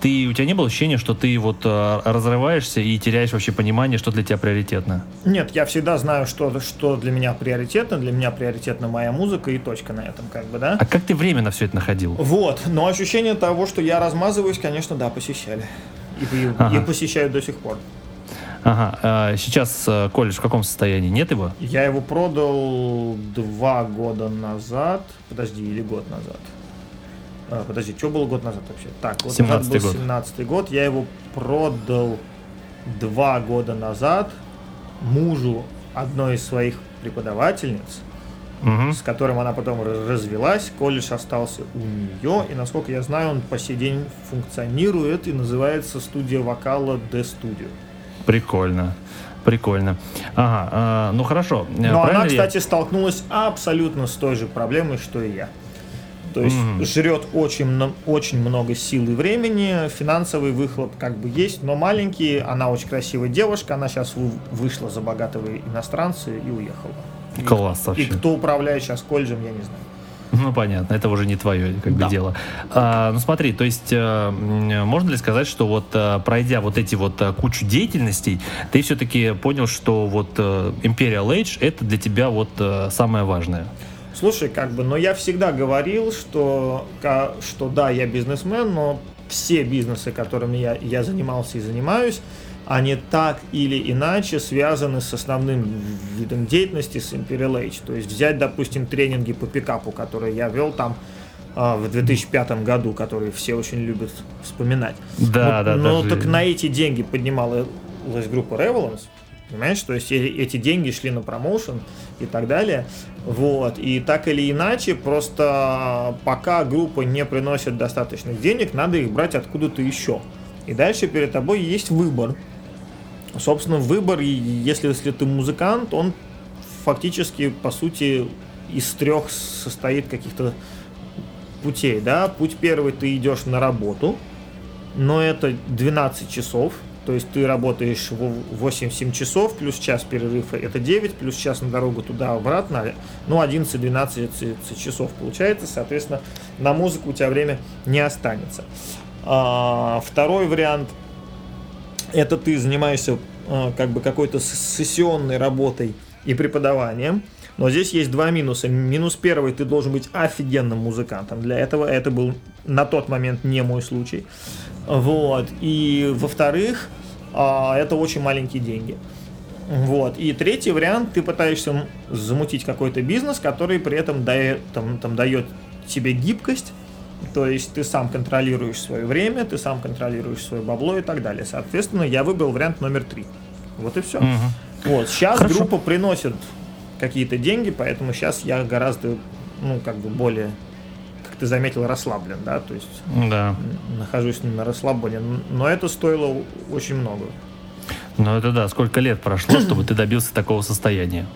Ты, у тебя не было ощущения, что ты вот разрываешься и теряешь вообще понимание, что для тебя приоритетно? Нет, я всегда знаю, что, что для меня приоритетно. Для меня приоритетна моя музыка и точка на этом, как бы, да? А как ты время на все это находил? Вот, но ощущение того, что я размазываюсь, конечно, да, посещали. И, Ага. и посещают до сих пор. Ага, а сейчас э, колледж в каком состоянии? Нет его? Я его продал два года назад. Подожди, или год назад. А, подожди, что было год назад вообще? Так, вот 17-й был год. 17 год. Я его продал два года назад мужу одной из своих преподавательниц, Мгм. с которым она потом развелась. Колледж остался у нее. И, насколько я знаю, он по сей день функционирует и называется студия вокала The Studio. Прикольно. Прикольно. Ага, а, ну хорошо. Э, Но правильно она, я- кстати, столкнулась абсолютно с той же проблемой, что и я. То есть Мгм. жрет очень, очень много сил и времени, финансовый выхлоп как бы есть, но маленький. Она очень красивая девушка, она сейчас вышла за богатого иностранца и уехала. И- Класс И вообще. кто управляет сейчас колледжем, я не знаю. Ну, понятно, это уже не твое как бы Да. дело. А, ну, смотри, то есть, э, можно ли сказать, что вот э, пройдя вот эти вот э, кучу деятельностей, ты все-таки понял, что вот э, Imperial Age это для тебя вот э, самое важное? Слушай, как бы, но я всегда говорил, что, что да, я бизнесмен, но все бизнесы, которыми я, я занимался и занимаюсь, они так или иначе связаны с основным видом деятельности, с Imperial Age. То есть взять, допустим, тренинги по пикапу, которые я вел там а, в 2005 году, которые все очень любят вспоминать. Да, Вот, да, Но даже- так на эти деньги поднималась группа Revolance, понимаешь, то есть э- эти деньги шли на промоушен и так далее, вот, и так или иначе, просто пока группа не приносит достаточных денег, надо их брать откуда-то еще. И дальше перед тобой есть выбор. Собственно, выбор, если, если ты музыкант, он фактически, по сути, из трех состоит каких-то путей, да. Путь первый, ты идешь на работу, но это 12 часов, то есть ты работаешь в 8-7 часов, плюс час перерыва это 9, плюс час на дорогу туда-обратно, ну 11-12 часов получается, соответственно, на музыку у тебя время не останется. А, второй вариант, это ты занимаешься а, как бы какой-то сессионной работой и преподаванием, но здесь есть два минуса. Минус первый, ты должен быть офигенным музыкантом. Для этого это был на тот момент не мой случай. Вот. И во-вторых, а, это очень маленькие деньги. Вот. И третий вариант, ты пытаешься замутить какой-то бизнес, который при этом дает, там, там, дает тебе гибкость, то есть ты сам контролируешь свое время, ты сам контролируешь свое бабло и так далее. Соответственно, я выбрал вариант номер три. Вот и все. Мгм. Вот, сейчас Хорошо. группа приносит какие-то деньги, поэтому сейчас я гораздо, ну, как бы более, как ты заметил, расслаблен, да, то есть Да. нахожусь на расслабоне, но это стоило очень много. Ну это да, сколько лет прошло, чтобы ты добился такого состояния?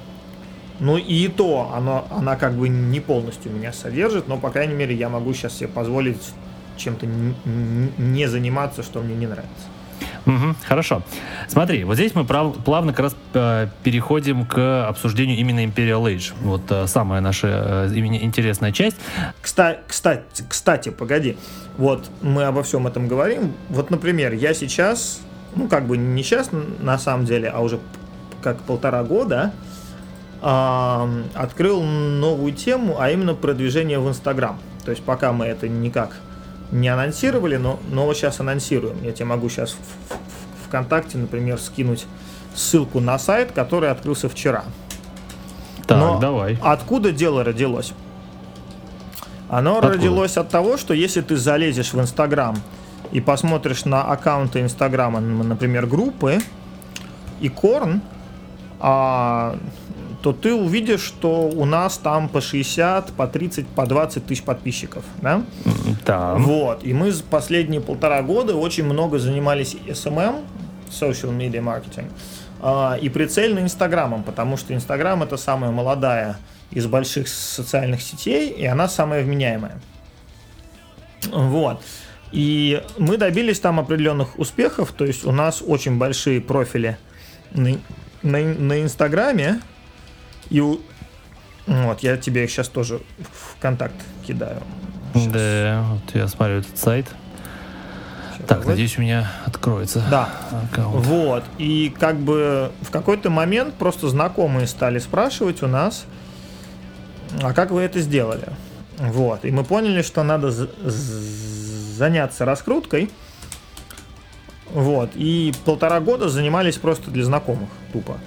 Ну и то, оно, она как бы не полностью меня содержит, но, по крайней мере, я могу сейчас себе позволить чем-то не заниматься, что мне не нравится. Мгм, хорошо. Смотри, вот здесь мы прав- плавно как раз э, переходим к обсуждению именно Imperial Age. Вот э, самая наша э, интересная часть. Кстати, кстати, кстати, погоди. Вот мы обо всем этом говорим. Вот, например, я сейчас, ну как бы не сейчас на самом деле, а уже как полтора года открыл новую тему, а именно продвижение в Инстаграм. То есть пока мы это никак не анонсировали, но, но сейчас анонсируем. Я тебе могу сейчас в, в- ВКонтакте, например, скинуть ссылку на сайт, который открылся вчера. Так, Но давай. Откуда дело родилось? Оно Откуда? родилось от того, что если ты залезешь в Инстаграм и посмотришь на аккаунты Инстаграма, например, группы, и Корн, а, то ты увидишь, что у нас там по 60, по 30, по 20 тысяч подписчиков, да? Да. Вот, и мы последние полтора года очень много занимались SMM, social media marketing, а, и прицельно Инстаграмом, потому что Инстаграм это самая молодая из больших социальных сетей, и она самая вменяемая. Вот. И мы добились там определенных успехов, то есть у нас очень большие профили на, на, на Инстаграме, и у, вот, я тебе их сейчас тоже в контакт кидаю. Сейчас. Да, вот я смотрю этот сайт. Сейчас, Так, вот. надеюсь, у меня откроется Да. аккаунт. Вот. И как бы в какой-то момент просто знакомые стали спрашивать у нас, а как вы это сделали? Вот. И мы поняли, что надо заняться раскруткой. Вот. И полтора года занимались просто для знакомых, тупо.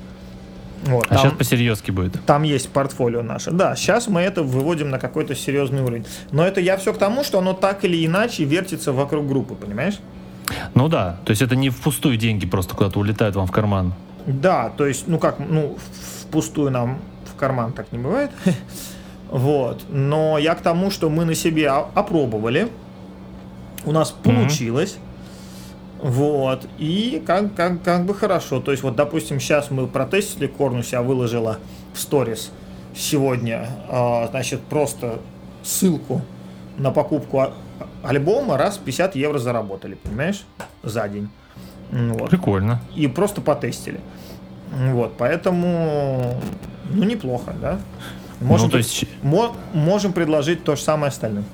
Вот. А Там- сейчас по-серьезки будет. там есть портфолио наше. Да, сейчас мы это выводим на какой-то серьезный уровень. Но это я все к тому, что оно так или иначе вертится вокруг группы, понимаешь? Ну да, то есть это не впустую деньги просто куда-то улетают вам в карман. Да, то есть, ну как, ну, впустую нам в карман так не бывает. Вот. Но я к тому, что мы на себе о- опробовали. У нас получилось. Вот. И как, как, как бы хорошо. То есть, вот, допустим, сейчас мы протестили Корнус, я выложила в сторис сегодня, а, значит, просто ссылку на покупку а- альбома раз 50 евро заработали, понимаешь, за день. Ну Вот Прикольно. и просто потестили. Вот, поэтому, ну, неплохо, да? Можем, Ну, то есть- мо- можем предложить то же самое остальным.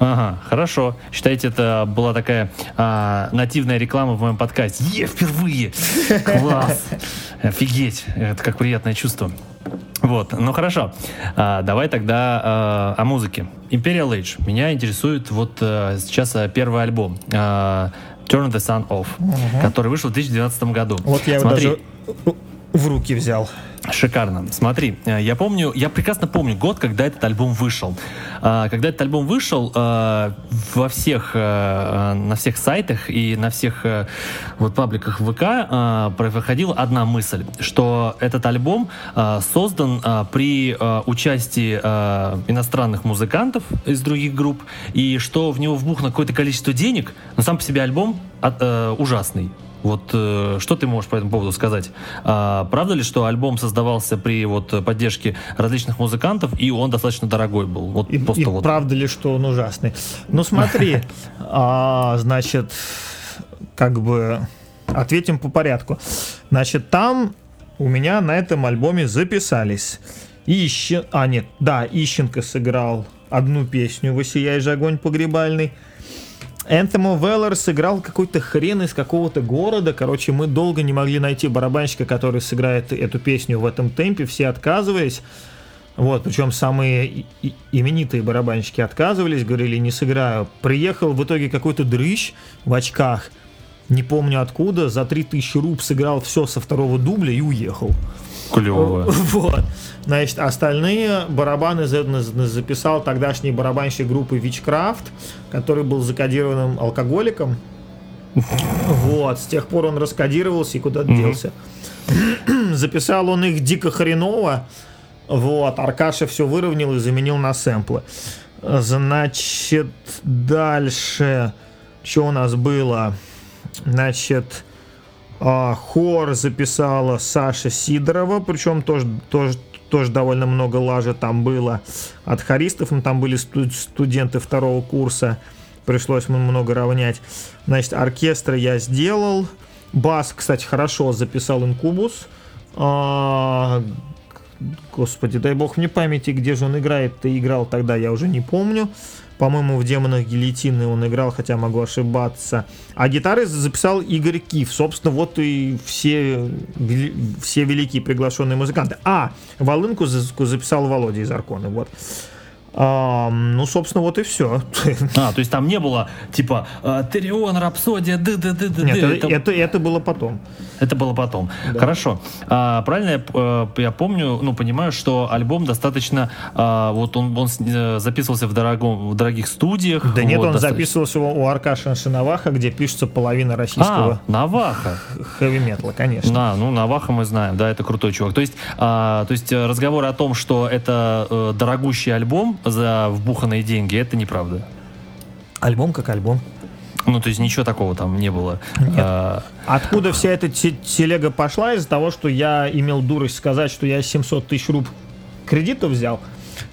Ага, хорошо. Считайте, это была такая а, нативная реклама в моем подкасте. Е, впервые! Класс! Офигеть! Это как приятное чувство. Вот, ну хорошо. А, давай тогда а, о музыке. Imperial Age. Меня интересует вот а, сейчас а, первый альбом. а, Turn the Sun Off, который вышел в 2012 году. Вот я его Смотри, даже в руки взял. Шикарно. Смотри, э, я помню, я прекрасно помню год, когда этот альбом вышел. А, Когда этот альбом вышел, э, во всех, э, на всех сайтах и на всех вот пабликах ВК проходила одна мысль, что этот альбом создан при участии иностранных музыкантов из других групп, и что в него вбухано какое-то количество денег, но сам по себе альбом э, ужасный. Вот э, что ты можешь по этому поводу сказать? А, правда ли, что альбом создавался при вот поддержке различных музыкантов и он достаточно дорогой был? Вот И, просто и вот. правда ли, что он ужасный? Ну смотри, а, значит, как бы ответим по порядку. Значит, там у меня на этом альбоме записались Ищен... А, нет, да, Ищенко сыграл одну песню «Высияй же огонь погребальный». Of Valor сыграл какой-то хрен из какого-то города. Короче, мы долго не могли найти барабанщика, который сыграет эту песню в этом темпе. Все отказывались. Вот, причем самые именитые барабанщики отказывались, говорили, не сыграю. Приехал в итоге какой-то дрыщ в очках, не помню откуда, за 3000 руб сыграл все со второго дубля и уехал. Клево. Вот. Значит, остальные барабаны записал тогдашний барабанщик группы Witchcraft, который был закодированным алкоголиком. Вот, с тех пор он раскодировался и куда-то делся. Записал он их дико хреново. Вот, Аркаша все выровнял и заменил на сэмплы. Значит, дальше, что у нас было? Значит, а, хор записала Саша Сидорова, причем тоже, тоже, тоже довольно много лажи там было от хористов, ну, там были сту- студенты второго курса, пришлось много равнять. Значит, оркестр я сделал, бас, кстати, хорошо записал Инкубус, А, Господи, дай бог мне памяти, где же он играет. Ты играл тогда, я уже не помню. По-моему, в демонах гильотины он играл, хотя могу ошибаться. А гитары записал Игорь Киф. Собственно, вот и все, все великие приглашенные музыканты. А, волынку за- записал Володя из Аркона. Вот. А, ну, собственно, вот и все. А, то есть там не было типа э, Терион, Рапсодия, ды ды ды ды Нет, это, это, это было потом. Это было потом. Да. Хорошо. А, правильно я, э, я помню, ну, понимаю, что альбом достаточно... а, вот он, он э, записывался в, дорогом, в дорогих студиях. Да нет, вот, он достаточно- записывался у Аркаши Шиноваха, где пишется половина А, российского Наваха. хэви-металла, конечно. Да, ну Наваха мы знаем, да, это крутой чувак. То есть, а, то есть разговоры о том, что это дорогущий альбом за вбуханные деньги, это неправда. Альбом как альбом. Ну, то есть ничего такого там не было. А, Откуда вся эта те- телега пошла? Из-за того, что я имел дурость сказать, что я 700 тысяч руб кредита взял.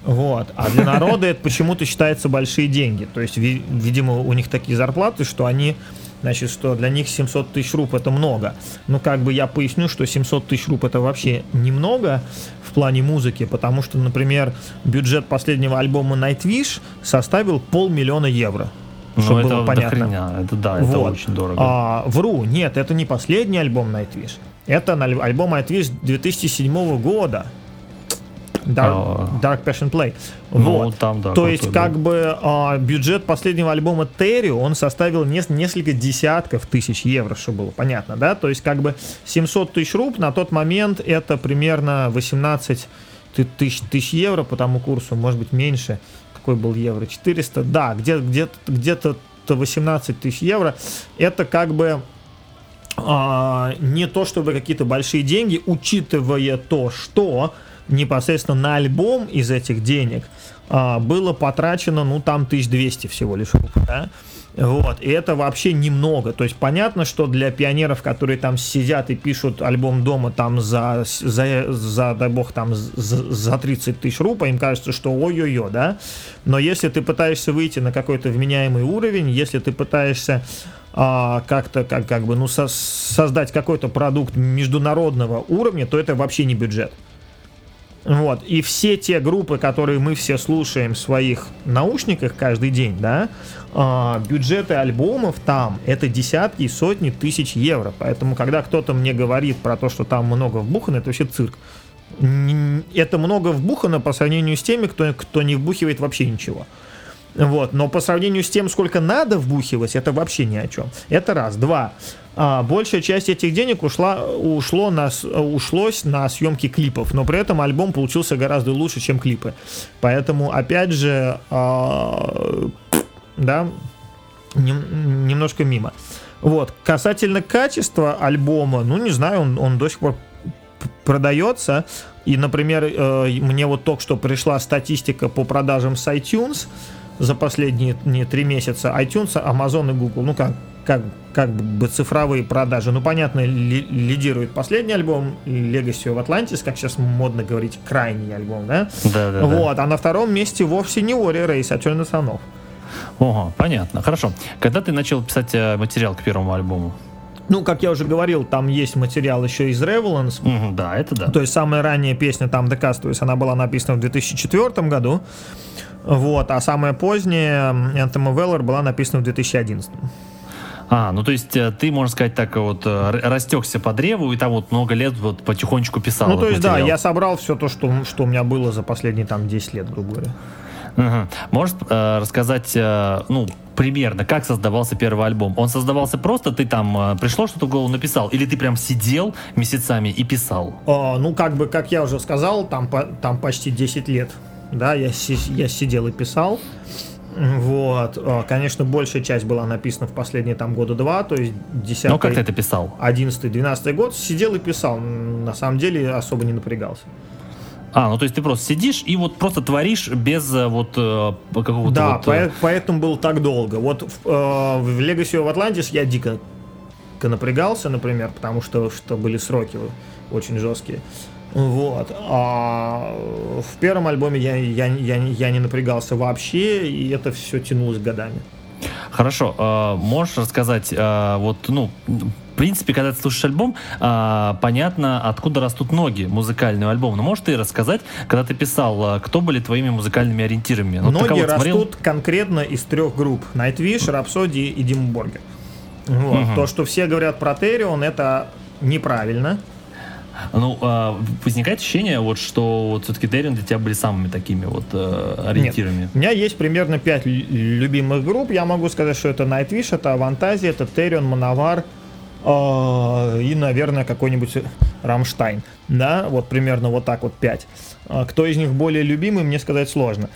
Вот. А для народа это почему-то считается большие деньги. То есть, ви- видимо, у них такие зарплаты, что они Значит, что для них 700 тысяч руб это много. Ну, как бы я поясню, что 700 тысяч руб это вообще немного в плане музыки, потому что, например, бюджет последнего альбома Nightwish составил полмиллиона евро. ну, Чтобы это было понятно. Это да, это Вот. очень дорого. А, вру, нет, это не последний альбом Nightwish. Это альбом Nightwish 2007 года. Dark. Dark Passion Play. Ну, вот. там, да, То есть, как бы а, бюджет последнего альбома Терри, он составил нес- несколько десятков тысяч евро, чтобы было понятно, да? То есть, как бы 700 тысяч руб на тот момент это примерно 18 ты- тысяч, тысяч евро по тому курсу, может быть, меньше. Какой был евро? 400? Да, где, где, где-то 18 тысяч евро. Это как бы а, не то чтобы какие-то большие деньги, учитывая то, что непосредственно на альбом из этих денег а, было потрачено, ну, там 1200 всего лишь да? Вот, и это вообще немного. То есть понятно, что для пионеров, которые там сидят и пишут альбом дома там за, за, за дай бог, там за, за 30 тысяч рублей, им кажется, что ой-ой-ой, да? Но если ты пытаешься выйти на какой-то вменяемый уровень, если ты пытаешься а, как-то как, как бы ну со- создать какой-то продукт международного уровня, то это вообще не бюджет. Вот. И все те группы, которые мы все слушаем в своих наушниках каждый день, да, а, бюджеты альбомов там это десятки и сотни тысяч евро. Поэтому, когда кто-то мне говорит про то, что там много вбухано, это вообще цирк. Это много вбухано по сравнению с теми, кто, кто не вбухивает вообще ничего. Вот, но по сравнению с тем, сколько надо вбухивать, это вообще ни о чем. Это раз. Два. А, большая часть этих денег ушла, ушло на, ушлось на съемки клипов, но при этом альбом получился гораздо лучше, чем клипы. Поэтому, опять же, а, да, нем- немножко мимо. Вот. Касательно качества альбома, ну, не знаю, он, он до сих пор продается. И, например, э, мне вот только что пришла статистика по продажам с iTunes за последние не, три месяца. iTunes, Amazon и Google, ну как, как, как бы цифровые продажи. Ну, понятно, ли- лидирует последний альбом Legacy of Atlantis, как сейчас модно говорить, крайний альбом, да? Да, да, да. Вот, а на втором месте вовсе не Ori Race, а Turn Санов. Ого, понятно. Хорошо. Когда ты начал писать э, материал к первому альбому? Ну, как я уже говорил, там есть материал еще из Revelance, Мгм, да, это да. То есть самая ранняя песня там The Castaway, она была написана в 2004 году. Вот, а самая поздняя Anthem of Valor была написана в 2011. А, ну то есть э, ты, можно сказать, так вот э, растекся по древу и там вот много лет вот потихонечку писал. Ну, то есть, да, материал. я собрал все то, что, что у меня было за последние там 10 лет, грубо говоря. Мгм. Можешь э, рассказать, э, ну, примерно, как создавался первый альбом? Он создавался просто, ты там э, пришло что-то в голову написал, или ты прям сидел месяцами и писал? А, ну, как бы, как я уже сказал, там, по- там почти 10 лет, да, я, си- я сидел и писал. Вот, А, конечно, большая часть была написана в последние там года два, то есть 10 Ну, как ты это писал? 11-12 год сидел и писал. На самом деле особо не напрягался. А, ну то есть ты просто сидишь и вот просто творишь без э, вот э, какого-то Да, вот... э, поэ- поэтому был так долго. Вот в, э, в Legacy of Atlantis я дико напрягался, например, потому что, что были сроки очень жесткие. Вот. А в первом альбоме я, я, я, я не напрягался вообще, и это все тянулось годами. Хорошо, э, можешь рассказать, э, вот, ну, в принципе, когда ты слушаешь альбом, э, понятно, откуда растут ноги музыкального альбома. Но можешь ты рассказать, когда ты писал, кто были твоими музыкальными ориентирами? Ты Ноги растут смотрел? конкретно из трех групп. Nightwish, Rhapsody и Дима Боргер. Вот. Мгм. То, что все говорят про Терион, это неправильно. Ну, а, возникает ощущение, вот, что вот все-таки Дерин для тебя были самыми такими вот э, ориентирами. Нет. У меня есть примерно пять любимых групп. Я могу сказать, что это Nightwish, это Авантазия, это Террион, Мановар и, наверное, какой-нибудь Рамштайн. Да, вот примерно вот так вот пять. А кто из них более любимый, мне сказать сложно.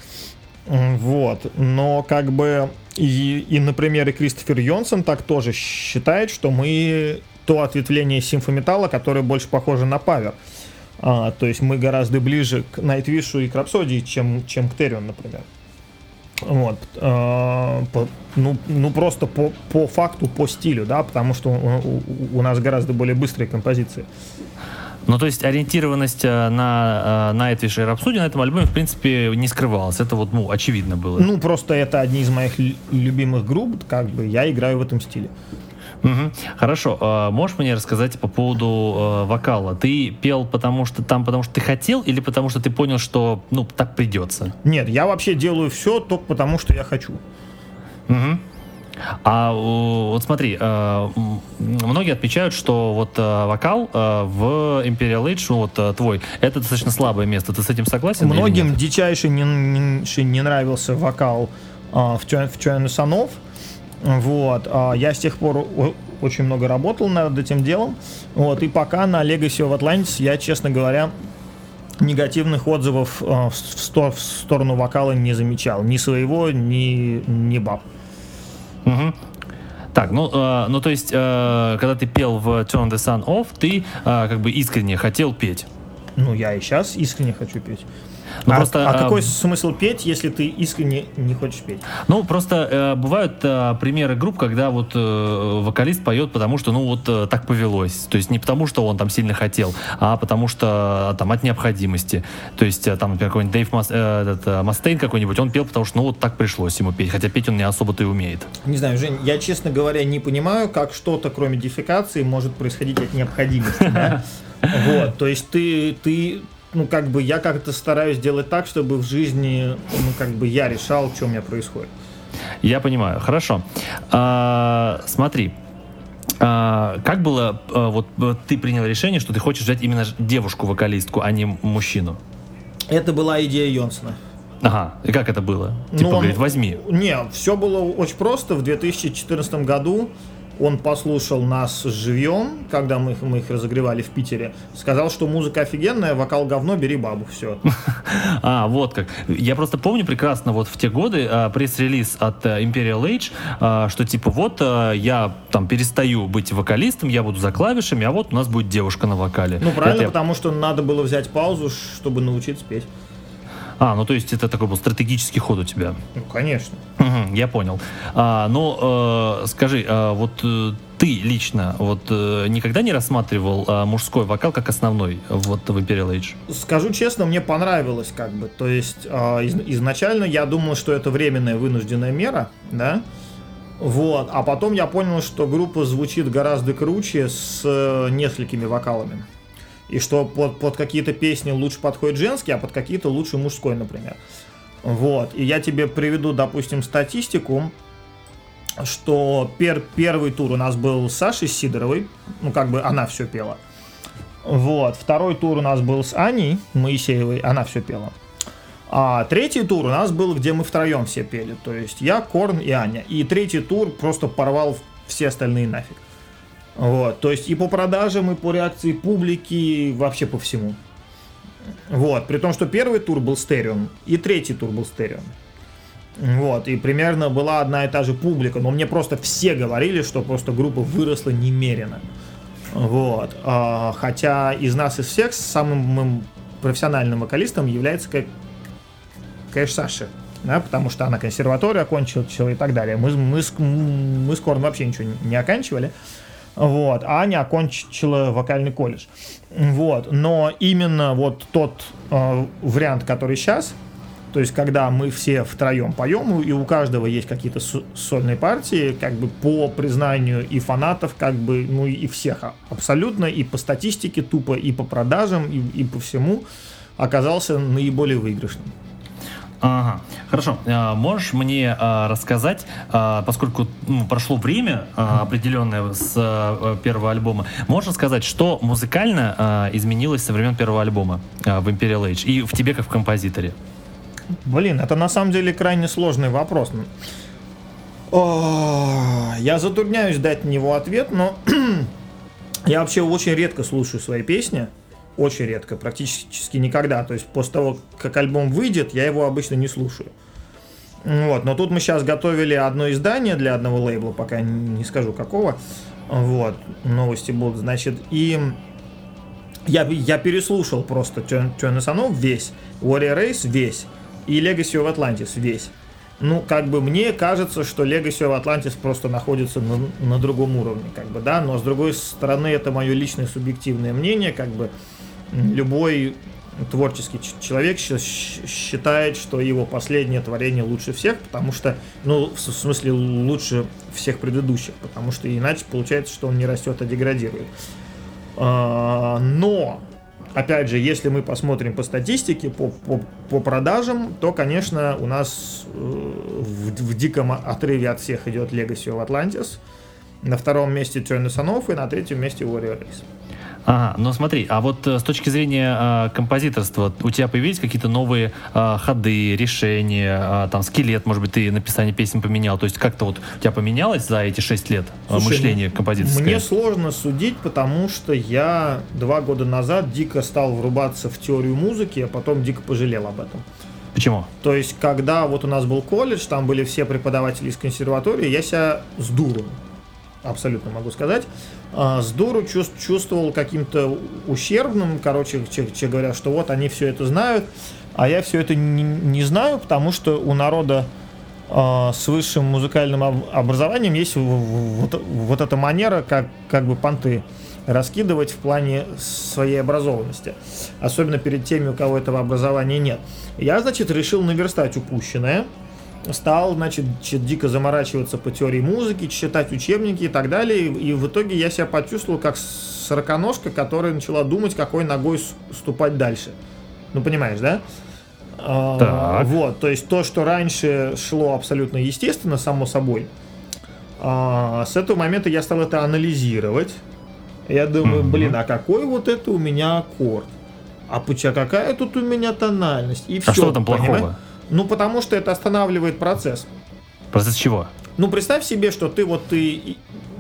Вот. Но как бы и, и, например, и Кристофер Йонсон так тоже считает, что мы то ответвление симфометалла, которое больше похоже на павер. А, то есть мы гораздо ближе к Найтвишу и к Рапсодии, чем, чем к Террион, например. Вот. А, по, ну, ну, просто по, по факту, по стилю, да, потому что у, у нас гораздо более быстрые композиции. Ну, то есть ориентированность э, на Nightwish и Rhapsody на этом альбоме, в принципе, не скрывалась. Это вот, ну, очевидно было. Ну, просто это одни из моих любимых групп, как бы я играю в этом стиле. Угу. Хорошо. А можешь мне рассказать по поводу э, вокала? Ты пел потому что там, потому что ты хотел, или потому что ты понял, что ну так придется? Нет, я вообще делаю все только потому, что я хочу. Угу. А вот смотри, э, многие отмечают, что вот вокал в Imperial Age, ну, вот твой, это достаточно слабое место. Ты с этим согласен? Многим дичайше не, не, не нравился вокал в Turn Санов. Вот. А я с тех пор очень много работал над этим делом. Вот. И пока на Legacy of Atlantis я, честно говоря, негативных отзывов в, сторону вокала не замечал. Ни своего, ни, ни баб. Угу. Так, ну, э, ну то есть, э, когда ты пел в Turn the Sun Off, ты э, как бы искренне хотел петь. Ну, я и сейчас искренне хочу петь. Ну, а, просто, а, какой смысл петь, если ты искренне не хочешь петь? Ну, просто э, бывают э, примеры групп, когда вот э, вокалист поет, потому что, ну, вот э, так повелось. То есть не потому, что он там сильно хотел, а потому что там от необходимости. То есть э, там какой-нибудь Дэйв Мас, э, этот, э, Мастейн какой-нибудь, он пел, потому что, ну, вот так пришлось ему петь. Хотя петь он не особо-то и умеет. Не знаю, Жень, я, честно говоря, не понимаю, как что-то, кроме дефекации, может происходить от необходимости, да? Вот, то есть ты, ты, ну, как бы я как-то стараюсь делать так, чтобы в жизни, ну, как бы я решал, что у меня происходит. Я понимаю. Хорошо. А, смотри, а, как было, а, вот ты принял решение, что ты хочешь взять именно девушку-вокалистку, а не мужчину? Это была идея Йонсона. Ага, и как это было? Типа, ну, он, говорит, возьми. Не, все было очень просто. В 2014 году он послушал нас живьем, когда мы, мы их разогревали в Питере. Сказал, что музыка офигенная, вокал говно, бери бабу, все. А, вот как. Я просто помню прекрасно вот в те годы а, пресс-релиз от а, Imperial Age, а, что типа вот а, я там перестаю быть вокалистом, я буду за клавишами, а вот у нас будет девушка на вокале. Ну правильно, это потому что надо было взять паузу, чтобы научиться петь. А, ну то есть это такой был стратегический ход у тебя. Ну, конечно. Угу, я понял. А, ну, э, скажи, а вот э, ты лично вот э, никогда не рассматривал э, мужской вокал как основной вот в Imperial Age? Скажу честно, мне понравилось как бы. То есть э, из, изначально я думал, что это временная вынужденная мера, да. Вот, а потом я понял, что группа звучит гораздо круче с э, несколькими вокалами и что под, под какие-то песни лучше подходит женский, а под какие-то лучше мужской, например. Вот. И я тебе приведу, допустим, статистику, что пер, первый тур у нас был с Сашей Сидоровой, ну, как бы она все пела. Вот. Второй тур у нас был с Аней Моисеевой, она все пела. А третий тур у нас был, где мы втроем все пели. То есть я, Корн и Аня. И третий тур просто порвал все остальные нафиг. Вот, то есть и по продажам, и по реакции публики, и вообще по всему. Вот, при том, что первый тур был стереон, и третий тур был стереон. Вот, и примерно была одна и та же публика, но мне просто все говорили, что просто группа выросла немерено. Вот, а, хотя из нас, из всех, самым профессиональным вокалистом является, как, конечно, Саша. Да, потому что она консерваторию окончила и так далее. Мы, мы, мы с Корн вообще ничего не оканчивали. Вот, а Аня окончила вокальный колледж. Вот, но именно вот тот э, вариант, который сейчас, то есть когда мы все втроем поем, и у каждого есть какие-то сольные партии, как бы по признанию и фанатов, как бы, ну и всех абсолютно, и по статистике тупо, и по продажам, и, и по всему, оказался наиболее выигрышным. Ага, хорошо. А, можешь мне а, рассказать, а, поскольку ну, прошло время определенное с первого альбома, можешь рассказать, что музыкально изменилось со времен первого альбома в Imperial Age и в тебе как в композиторе? Блин, это на самом деле крайне сложный вопрос. О, я затрудняюсь дать на него ответ, но я вообще очень редко слушаю свои песни. Очень редко, практически никогда. То есть после того, как альбом выйдет, я его обычно не слушаю. Вот, но тут мы сейчас готовили одно издание для одного лейбла, пока не скажу какого. Вот, новости будут, значит, и я, я переслушал просто Turn, Us весь, Warrior Race весь, и Legacy of Atlantis весь. Ну, как бы мне кажется, что Legacy of Atlantis просто находится на, на другом уровне, как бы, да, но с другой стороны, это мое личное субъективное мнение, как бы, любой творческий человек считает, что его последнее творение лучше всех, потому что, ну, в смысле, лучше всех предыдущих, потому что иначе получается, что он не растет, а деградирует. А, но, опять же, если мы посмотрим по статистике, по, по, по продажам, то, конечно, у нас э, в, в диком отрыве от всех идет Legacy of Atlantis, на втором месте Turn и на третьем месте Warrior Race. Ага, но смотри, а вот э, с точки зрения э, композиторства, у тебя появились какие-то новые э, ходы, решения, э, там, скелет, может быть, ты написание песен поменял, то есть как-то вот у тебя поменялось за эти шесть лет Слушай, мышление композиторское? Мне сложно судить, потому что я два года назад дико стал врубаться в теорию музыки, а потом дико пожалел об этом. Почему? То есть, когда вот у нас был колледж, там были все преподаватели из консерватории, я себя с дуром абсолютно могу сказать, а, с дуру чувствовал каким-то ущербным, короче, че, говоря, что вот они все это знают, а я все это не, не знаю, потому что у народа э, с высшим музыкальным образованием есть вот, вот эта манера, как, как бы понты раскидывать в плане своей образованности. Особенно перед теми, у кого этого образования нет. Я, значит, решил наверстать упущенное – стал, значит, дико заморачиваться по теории музыки, читать учебники и так далее. И в итоге я себя почувствовал как сороконожка, которая начала думать, какой ногой ступать дальше. Ну, понимаешь, да? А, так. Вот, то есть то, что раньше шло абсолютно естественно, само собой, а, с этого момента я стал это анализировать. Я думаю, блин, а какой вот это у меня аккорд? А пуча какая тут у меня тональность? И все. А что там плохого? Понимаешь? Ну, потому что это останавливает процесс. Процесс чего? Ну, представь себе, что ты вот ты,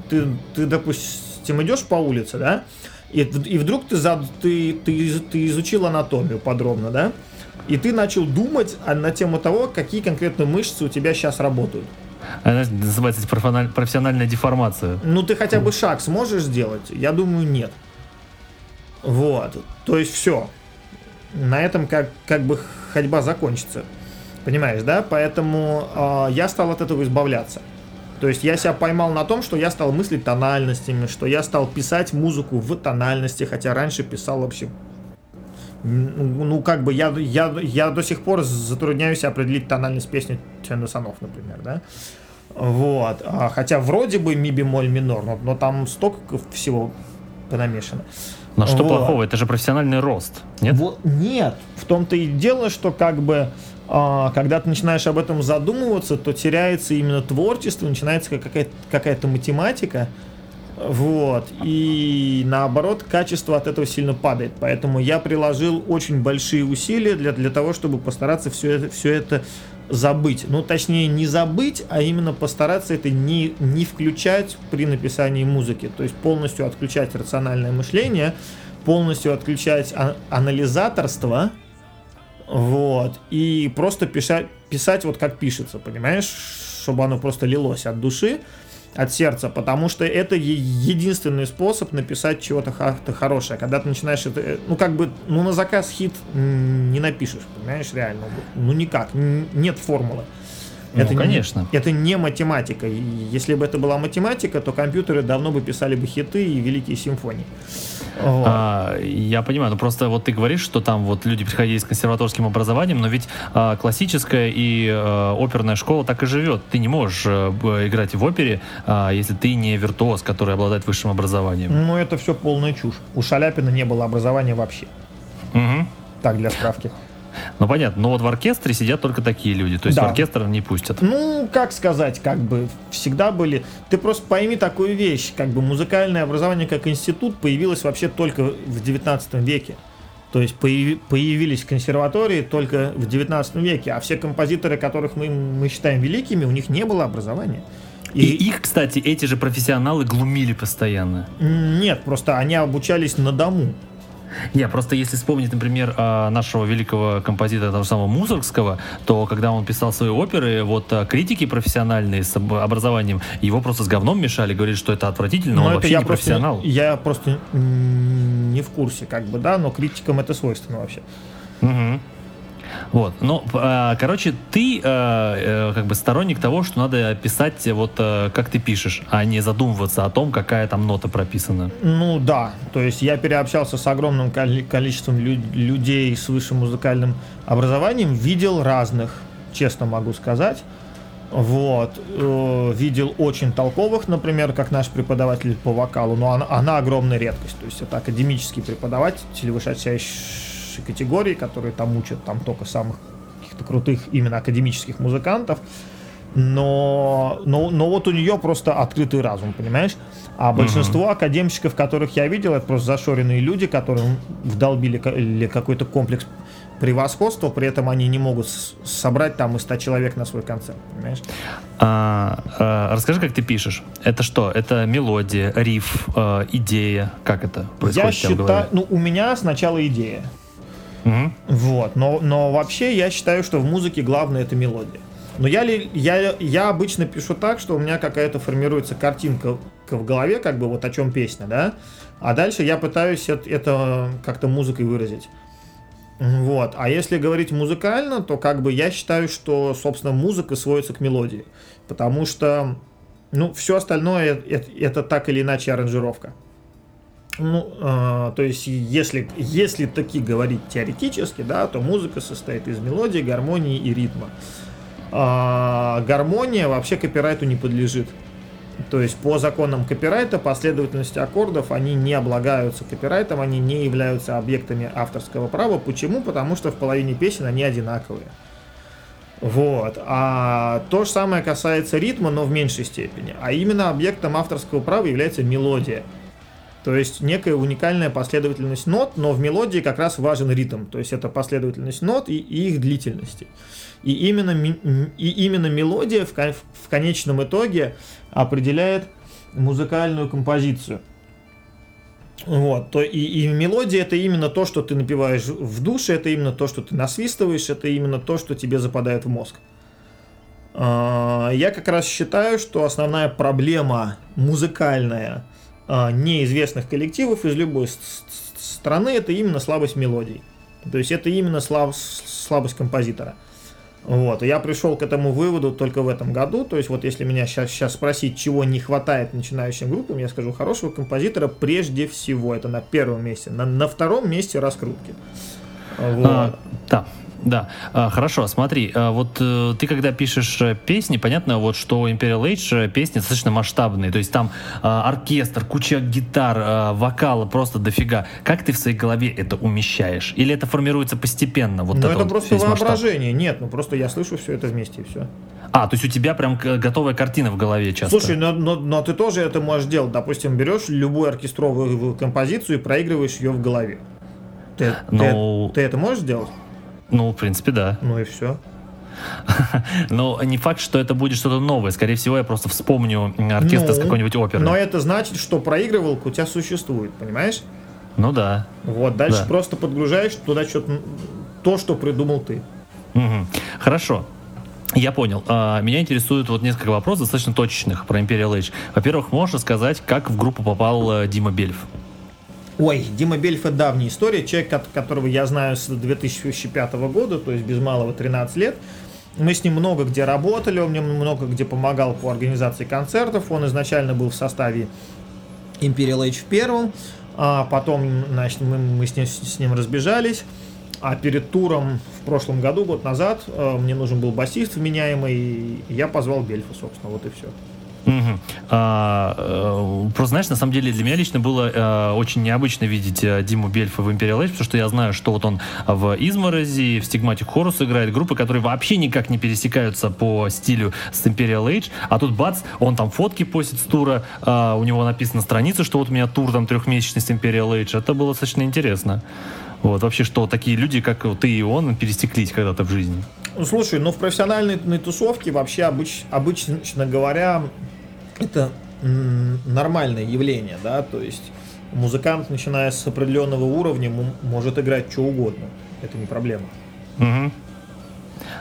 ты, ты допустим, идешь по улице, да, и, и вдруг ты, за, ты, ты, ты изучил анатомию подробно, да, и ты начал думать на тему того, какие конкретно мышцы у тебя сейчас работают. Она называется профессиональная деформация. Ну, ты хотя бы шаг сможешь сделать? Я думаю, нет. Вот. То есть все. На этом как, как бы ходьба закончится. Понимаешь, да? Поэтому э, я стал от этого избавляться. То есть я себя поймал на том, что я стал мыслить тональностями, что я стал писать музыку в тональности, хотя раньше писал вообще ну, как бы я, я, я до сих пор затрудняюсь определить тональность песни Чендесанов, например, да. Вот. А, хотя вроде бы ми бемоль минор, но, но там столько всего понамешано. Но что вот. плохого? Это же профессиональный рост, нет? Вот, нет. В том-то и дело, что как бы когда ты начинаешь об этом задумываться, то теряется именно творчество, начинается какая-то какая математика, вот, и наоборот, качество от этого сильно падает. Поэтому я приложил очень большие усилия для, для того, чтобы постараться все это, все это забыть. Ну, точнее, не забыть, а именно постараться это не, не включать при написании музыки. То есть полностью отключать рациональное мышление, полностью отключать а- анализаторство, вот. И просто писать, писать вот как пишется, понимаешь? Чтобы оно просто лилось от души, от сердца, потому что это единственный способ написать чего-то хорошее. Когда ты начинаешь это, э, ну как бы, ну на заказ хит не напишешь, понимаешь, реально. Ну никак, нет формулы. Ну, это конечно. Не, это не математика. Если бы это была математика, то компьютеры давно бы писали бы хиты и великие симфонии. Вот. А, я понимаю, но просто вот ты говоришь, что там вот люди приходили с консерваторским образованием, но ведь а, классическая и а, оперная школа так и живет. Ты не можешь а, играть в опере, а, если ты не виртуоз, который обладает высшим образованием. Ну, это все полная чушь. У Шаляпина не было образования вообще. Угу. Так, для справки. Ну понятно, но вот в оркестре сидят только такие люди, то есть Да. в оркестр не пустят. Ну, как сказать, как бы всегда были. Ты просто пойми такую вещь, как бы музыкальное образование как институт появилось вообще только в 19 веке. То есть появи- появились консерватории только в 19 веке, а все композиторы, которых мы, мы считаем великими, у них не было образования. И их, кстати, эти же профессионалы глумили постоянно. Нет, просто они обучались на дому. Не, просто если вспомнить, например, а, нашего великого композитора того самого Мусоргского, то когда он писал свои оперы, вот а, критики профессиональные с об- образованием его просто с говном мешали, говорили, что это отвратительно, Но он это вообще я не просто, профессионал. я просто не в курсе, как бы, да, но критикам это свойственно вообще. Мгм. Вот, ну, а, короче, ты а, э, как бы сторонник того, что надо писать вот э, как ты пишешь, а не задумываться о том, какая там нота прописана. Ну да, то есть я переобщался с огромным коли- количеством лю- людей с высшим музыкальным образованием, видел разных, честно могу сказать. Вот, э, видел очень толковых, например, как наш преподаватель по вокалу, но она, она огромная редкость. То есть это академический преподаватель высочайшей категории, которые там учат там только самых каких-то крутых именно академических музыкантов. Но, но, но вот у нее просто открытый разум, понимаешь? А большинство академщиков, которых я видел, это просто зашоренные люди, которым вдолбили ка- или какой-то комплекс превосходства, при этом они не могут собрать там и 100 человек на свой концерт, понимаешь? А, а, расскажи, как ты пишешь. Это что? Это мелодия, риф, э, идея? Как это происходит я считаю, ну, у меня сначала идея, Мгм. Вот, но, но вообще я считаю, что в музыке главное это мелодия. Но я, ли, я, я обычно пишу так, что у меня какая-то формируется картинка в голове, как бы вот о чем песня, да, а дальше я пытаюсь это, это как-то музыкой выразить. Вот, а если говорить музыкально, то как бы я считаю, что, собственно, музыка сводится к мелодии, потому что, ну, все остальное это, это так или иначе аранжировка. Ну, э, то есть, если, если таки говорить теоретически, да, то музыка состоит из мелодии, гармонии и ритма. А, гармония вообще копирайту не подлежит. То есть, по законам копирайта последовательность аккордов, они не облагаются копирайтом, они не являются объектами авторского права. Почему? Потому что в половине песен они одинаковые. Вот. А то же самое касается ритма, но в меньшей степени. А именно объектом авторского права является мелодия. То есть некая уникальная последовательность нот, но в мелодии как раз важен ритм. То есть это последовательность нот и, и их длительности. И именно, и именно мелодия в, в конечном итоге определяет музыкальную композицию. Вот, то и, и мелодия это именно то, что ты напиваешь в душе, это именно то, что ты насвистываешь, это именно то, что тебе западает в мозг. А, Я как раз считаю, что основная проблема музыкальная неизвестных коллективов из любой страны это именно слабость мелодий. То есть это именно слаб- слабость композитора. Вот. И я пришел к этому выводу только в этом году. То есть вот если меня сейчас, сейчас спросить, чего не хватает начинающим группам, я скажу, хорошего композитора прежде всего. Это на первом месте. На, на втором месте раскрутки. Вот. А, да, да. А, хорошо, смотри, а, вот э, ты когда пишешь э, песни, понятно, вот что Imperial Age э, песни достаточно масштабные, то есть там а, оркестр, куча гитар, вокала просто дофига. Как ты в своей голове это умещаешь? Или это формируется постепенно? Вот Ну, это вот просто весь масштаб? воображение. Нет, ну просто я слышу все это вместе и все. А, то есть у тебя прям готовая картина в голове часто? Слушай, но, но, но ты тоже это можешь делать. Допустим, берешь любую оркестровую композицию и проигрываешь ее в голове. Ты, Ну- ты, ты это можешь сделать? Ну, в принципе, да. Ну и все. Но не факт, что это будет что-то новое. Скорее всего, я просто вспомню оркестр с Ну, какой-нибудь оперы. Но это значит, что проигрывалка у тебя существует, понимаешь? Ну да. Вот, дальше Да. просто подгружаешь туда что-то, то, что придумал ты. Мгм. Хорошо. Я понял. А, Меня интересует вот несколько вопросов достаточно точечных про Imperial Age. Во-первых, можешь рассказать, как в группу попал э, Дима Бельф? Ой, Дима Бельф это давняя история, человек, кот- которого я знаю с 2005 года, то есть без малого 13 лет. Мы с ним много где работали, он мне много где помогал по организации концертов. Он изначально был в составе Imperial Age в первом, а потом, значит, мы, мы с, ним, с ним разбежались. А перед туром в прошлом году, год назад, э, мне нужен был басист вменяемый, и я позвал Бельфа, собственно, вот и все. Угу. А, э, просто, знаешь, на самом деле для меня лично было э, очень необычно видеть э, Диму Бельфа в Imperial Age, потому что я знаю, что вот он в Изморози, в Стигматик Хорус играет, группы, которые вообще никак не пересекаются по стилю с Imperial Age, а тут бац, он там фотки постит с тура, э, у него написано страница, что вот у меня тур там трехмесячный с Imperial Age, это было достаточно интересно. Вот, вообще, что такие люди, как ты и он, пересеклись когда-то в жизни. Ну, слушай, ну в профессиональной тусовке вообще обыч, обычно говоря, это нормальное явление, да, то есть музыкант, начиная с определенного уровня, может играть что угодно. Это не проблема. Угу.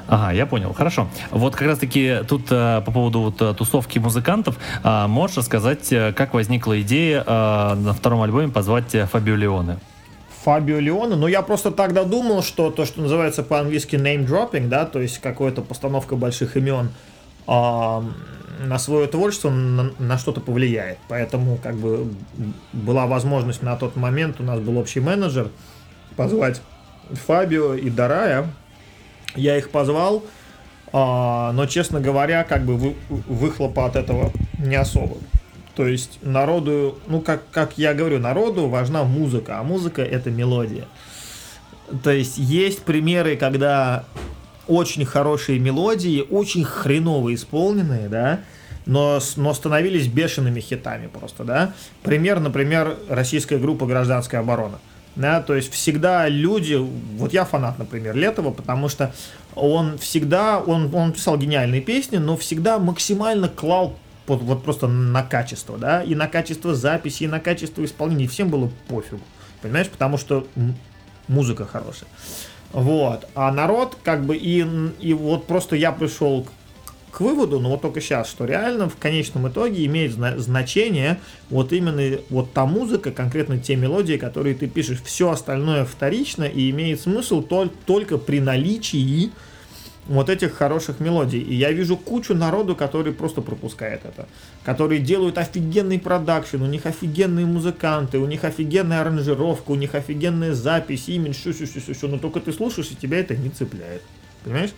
Ага, я понял. Хорошо. Вот как раз-таки тут э, по поводу вот, э, тусовки музыкантов, э, можешь рассказать, э, как возникла идея э, на втором альбоме позвать э, Фабио Леоне? Фабио Леоне. Но я просто тогда думал, что то, что называется по-английски name dropping, да, то есть какая-то постановка больших имен, э, на свое творчество на, на что-то повлияет. Поэтому как бы была возможность на тот момент, у нас был общий менеджер, позвать Фабио и Дарая. Я их позвал, а, но, честно говоря, как бы вы, выхлопа от этого не особо. То есть народу, ну как, как я говорю, народу важна музыка, а музыка это мелодия. То есть есть примеры, когда очень хорошие мелодии, очень хреново исполненные, да, но, но становились бешеными хитами просто, да. Пример, например, российская группа «Гражданская оборона». Да, то есть всегда люди, вот я фанат, например, Летова, потому что он всегда, он, он писал гениальные песни, но всегда максимально клал вот, вот просто на качество, да, и на качество записи, и на качество исполнения, всем было пофигу, понимаешь, потому что музыка хорошая. Вот. А народ, как бы, и, и вот просто я пришел к выводу, но вот только сейчас, что реально в конечном итоге имеет значение вот именно вот та музыка, конкретно те мелодии, которые ты пишешь. Все остальное вторично и имеет смысл тол- только при наличии вот этих хороших мелодий. И я вижу кучу народу, который просто пропускает это. Которые делают офигенный продакшн, у них офигенные музыканты, у них офигенная аранжировка, у них офигенная запись, имидж, все, все, все, все, но только ты слушаешь, и тебя это не цепляет. Понимаешь?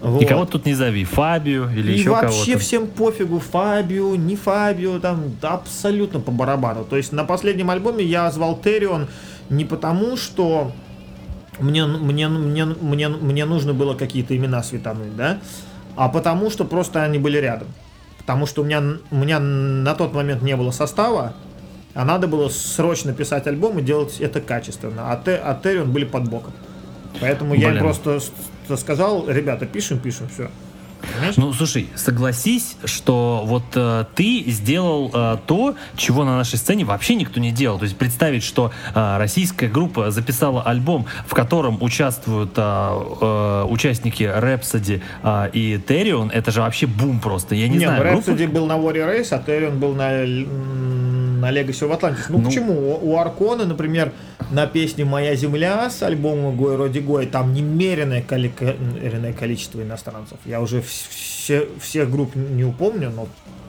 Вот. И кого тут не зови, Фабио или и еще кого-то. вообще всем пофигу, Фабио, не Фабио, там да, абсолютно по барабану. То есть на последнем альбоме я звал Террион не потому, что мне, мне, мне, мне, мне нужно было какие-то имена светануть, да, а потому что просто они были рядом. Потому что у меня, у меня на тот момент не было состава, а надо было срочно писать альбом и делать это качественно. А, те, а Террион были под боком. Поэтому Блин. я им просто сказал, ребята, пишем, пишем, все. Понимаешь? Ну, слушай, согласись, что вот э, ты сделал э, то, чего на нашей сцене вообще никто не делал. То есть представить, что э, российская группа записала альбом, в котором участвуют э, э, участники Rhapsody э, и Terion, это же вообще бум просто. Я не, не знаю. Rhapsody группа... был на Warrior Race, а Terion был на на Legacy of Atlantis. Ну, ну почему? У Аркона, например, на песне «Моя земля» с альбома «Гой Роди Гой» там немеренное количество иностранцев. Я уже все, всех групп не упомню, но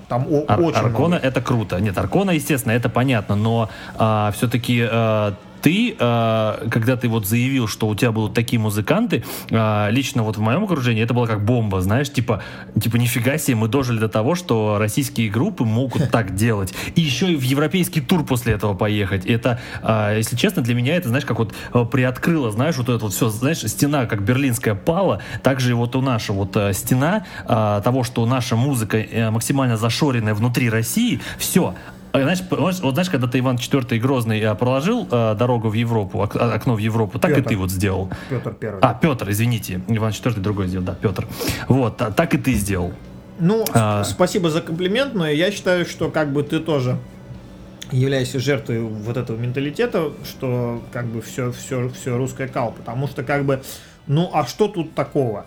там Ар- очень Аркона много. это круто. Нет, Аркона, естественно, это понятно, но а, все-таки а, ты, э, когда ты вот заявил, что у тебя будут такие музыканты, э, лично вот в моем окружении это было как бомба, знаешь, типа, типа нифига себе, мы дожили до того, что российские группы могут так делать. И еще и в европейский тур после этого поехать. Это, э, если честно, для меня это, знаешь, как вот приоткрыло, знаешь, вот это вот все, знаешь, стена как берлинская пала, также вот у наша вот стена того, что наша музыка максимально зашоренная внутри России, все, знаешь, вот знаешь, когда ты Иван IV Грозный э, проложил э, дорогу в Европу, ок, а, окно в Европу, так Петр. и ты вот сделал. Петр Первый. А, Петр, извините. Иван IV другой сделал, да, Петр. Вот, а, так и ты сделал. Ну, а... спасибо за комплимент, но я считаю, что как бы ты тоже являешься жертвой вот этого менталитета, что как бы все, все, все русское кал, потому что как бы, ну а что тут такого?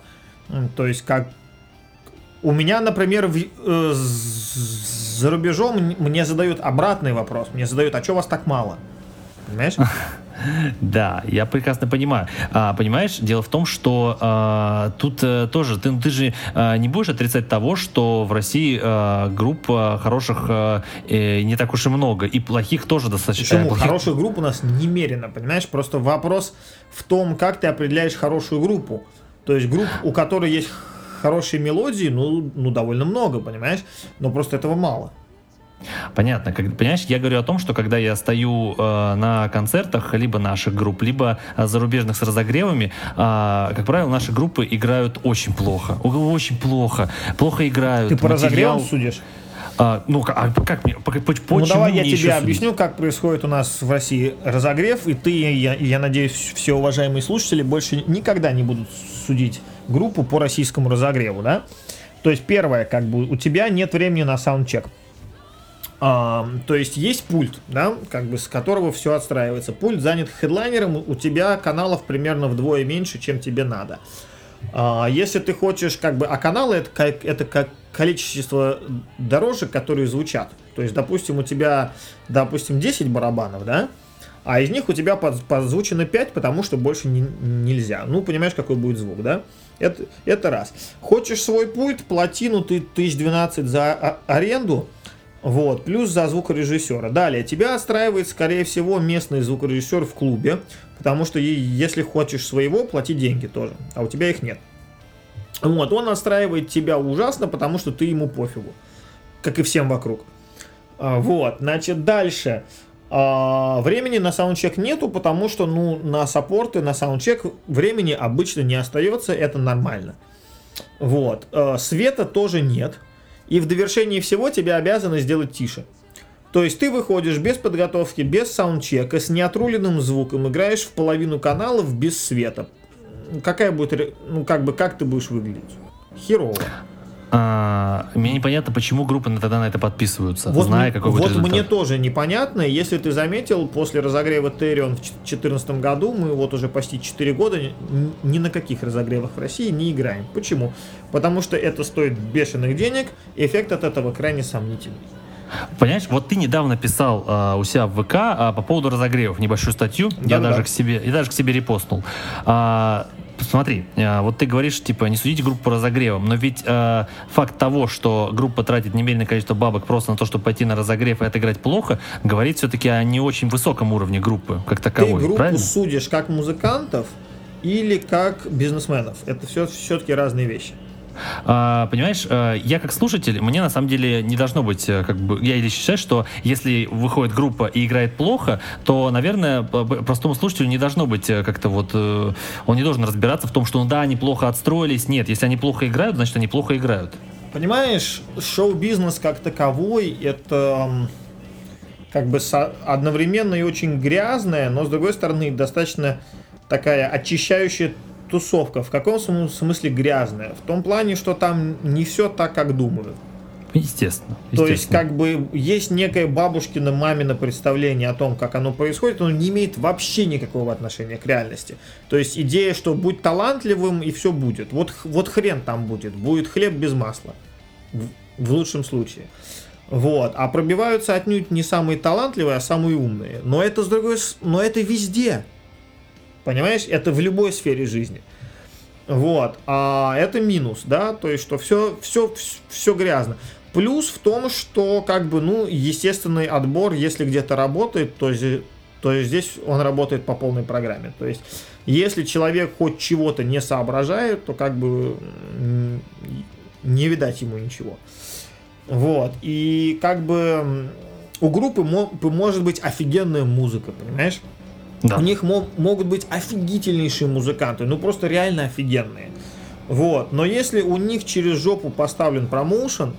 То есть как у меня, например, в, э, за рубежом мне задают обратный вопрос. Мне задают, а что вас так мало? Понимаешь? Да, я прекрасно понимаю. А, понимаешь, дело в том, что а, тут а, тоже ты, ты же а, не будешь отрицать того, что в России а, групп а, хороших а, э, не так уж и много, и плохих тоже достаточно. Почему? Плохих... Хороших групп у нас немерено, понимаешь? Просто вопрос в том, как ты определяешь хорошую группу. То есть групп, у которой есть хорошей мелодии, ну, ну, довольно много, понимаешь? Но просто этого мало. Понятно. Как, понимаешь, я говорю о том, что когда я стою э, на концертах либо наших групп, либо э, зарубежных с разогревами, э, как правило, наши группы играют очень плохо. Очень плохо. Плохо играют. Ты по Материал... разогревам судишь? А, ну, а как мне, почему Ну, давай я тебе объясню, как происходит у нас в России разогрев, и ты, я, я надеюсь, все уважаемые слушатели больше никогда не будут судить группу по российскому разогреву, да? То есть, первое, как бы, у тебя нет времени на саундчек. А, то есть есть пульт, да, как бы с которого все отстраивается. Пульт занят хедлайнером, у тебя каналов примерно вдвое меньше, чем тебе надо. А, если ты хочешь, как бы, а каналы это как, это как количество дорожек, которые звучат. То есть, допустим, у тебя, допустим, 10 барабанов, да, а из них у тебя под, подзвучено 5, потому что больше не, нельзя. Ну, понимаешь, какой будет звук, да? Это, это раз. Хочешь свой пульт, плотину ты 1012 за аренду, вот, плюс за звукорежиссера. Далее, тебя отстраивает, скорее всего, местный звукорежиссер в клубе, потому что если хочешь своего, плати деньги тоже, а у тебя их нет. Вот, он настраивает тебя ужасно, потому что ты ему пофигу, как и всем вокруг. А, вот, значит, дальше. А, времени на саундчек нету, потому что, ну, на саппорты, на саундчек времени обычно не остается, это нормально. Вот, а, света тоже нет, и в довершении всего тебя обязаны сделать тише. То есть ты выходишь без подготовки, без саундчека, с неотруленным звуком, играешь в половину каналов без света. Какая будет, ну как бы, как ты будешь выглядеть? Херово. А, мне непонятно, почему группы тогда на это подписываются, вот зная, какой будет Вот результат. мне тоже непонятно. Если ты заметил, после разогрева Терион в 2014 году, мы вот уже почти 4 года ни на каких разогревах в России не играем. Почему? Потому что это стоит бешеных денег, эффект от этого крайне сомнительный. Понимаешь, вот ты недавно писал э, у себя в ВК э, по поводу разогревов небольшую статью, да, я да. даже к себе, я даже к себе репостнул. А, смотри, э, вот ты говоришь, типа, не судите группу по разогревам, но ведь э, факт того, что группа тратит немеренное количество бабок просто на то, чтобы пойти на разогрев и отыграть плохо, говорит все-таки о не очень высоком уровне группы, как таковой, Ты группу правильно? судишь как музыкантов или как бизнесменов. Это все все-таки разные вещи. А, понимаешь, э, я как слушатель, мне на самом деле не должно быть, э, как бы, я или считаю, что если выходит группа и играет плохо, то, наверное, простому слушателю не должно быть э, как-то вот, он не должен разбираться в том, что, ну да, они плохо отстроились. Нет, если они плохо играют, значит, они плохо играют. Понимаешь, шоу-бизнес как таковой, это как бы одновременно и очень грязная, но, с другой стороны, достаточно такая очищающая тусовка в каком смысле грязная? В том плане, что там не все так, как думают. Естественно, естественно. То есть, как бы, есть некое бабушкино, мамино представление о том, как оно происходит, оно не имеет вообще никакого отношения к реальности. То есть, идея, что будь талантливым, и все будет. Вот, вот хрен там будет. Будет хлеб без масла. В, в лучшем случае. Вот. А пробиваются отнюдь не самые талантливые, а самые умные. Но это, с другой, но это везде. Понимаешь, это в любой сфере жизни. Вот, а это минус, да, то есть, что все, все, все грязно. Плюс в том, что, как бы, ну, естественный отбор, если где-то работает, то, то здесь он работает по полной программе. То есть, если человек хоть чего-то не соображает, то, как бы, не видать ему ничего. Вот, и, как бы, у группы может быть офигенная музыка, понимаешь? Да. У них мог, могут быть офигительнейшие музыканты, ну просто реально офигенные. Вот. Но если у них через жопу поставлен промоушен,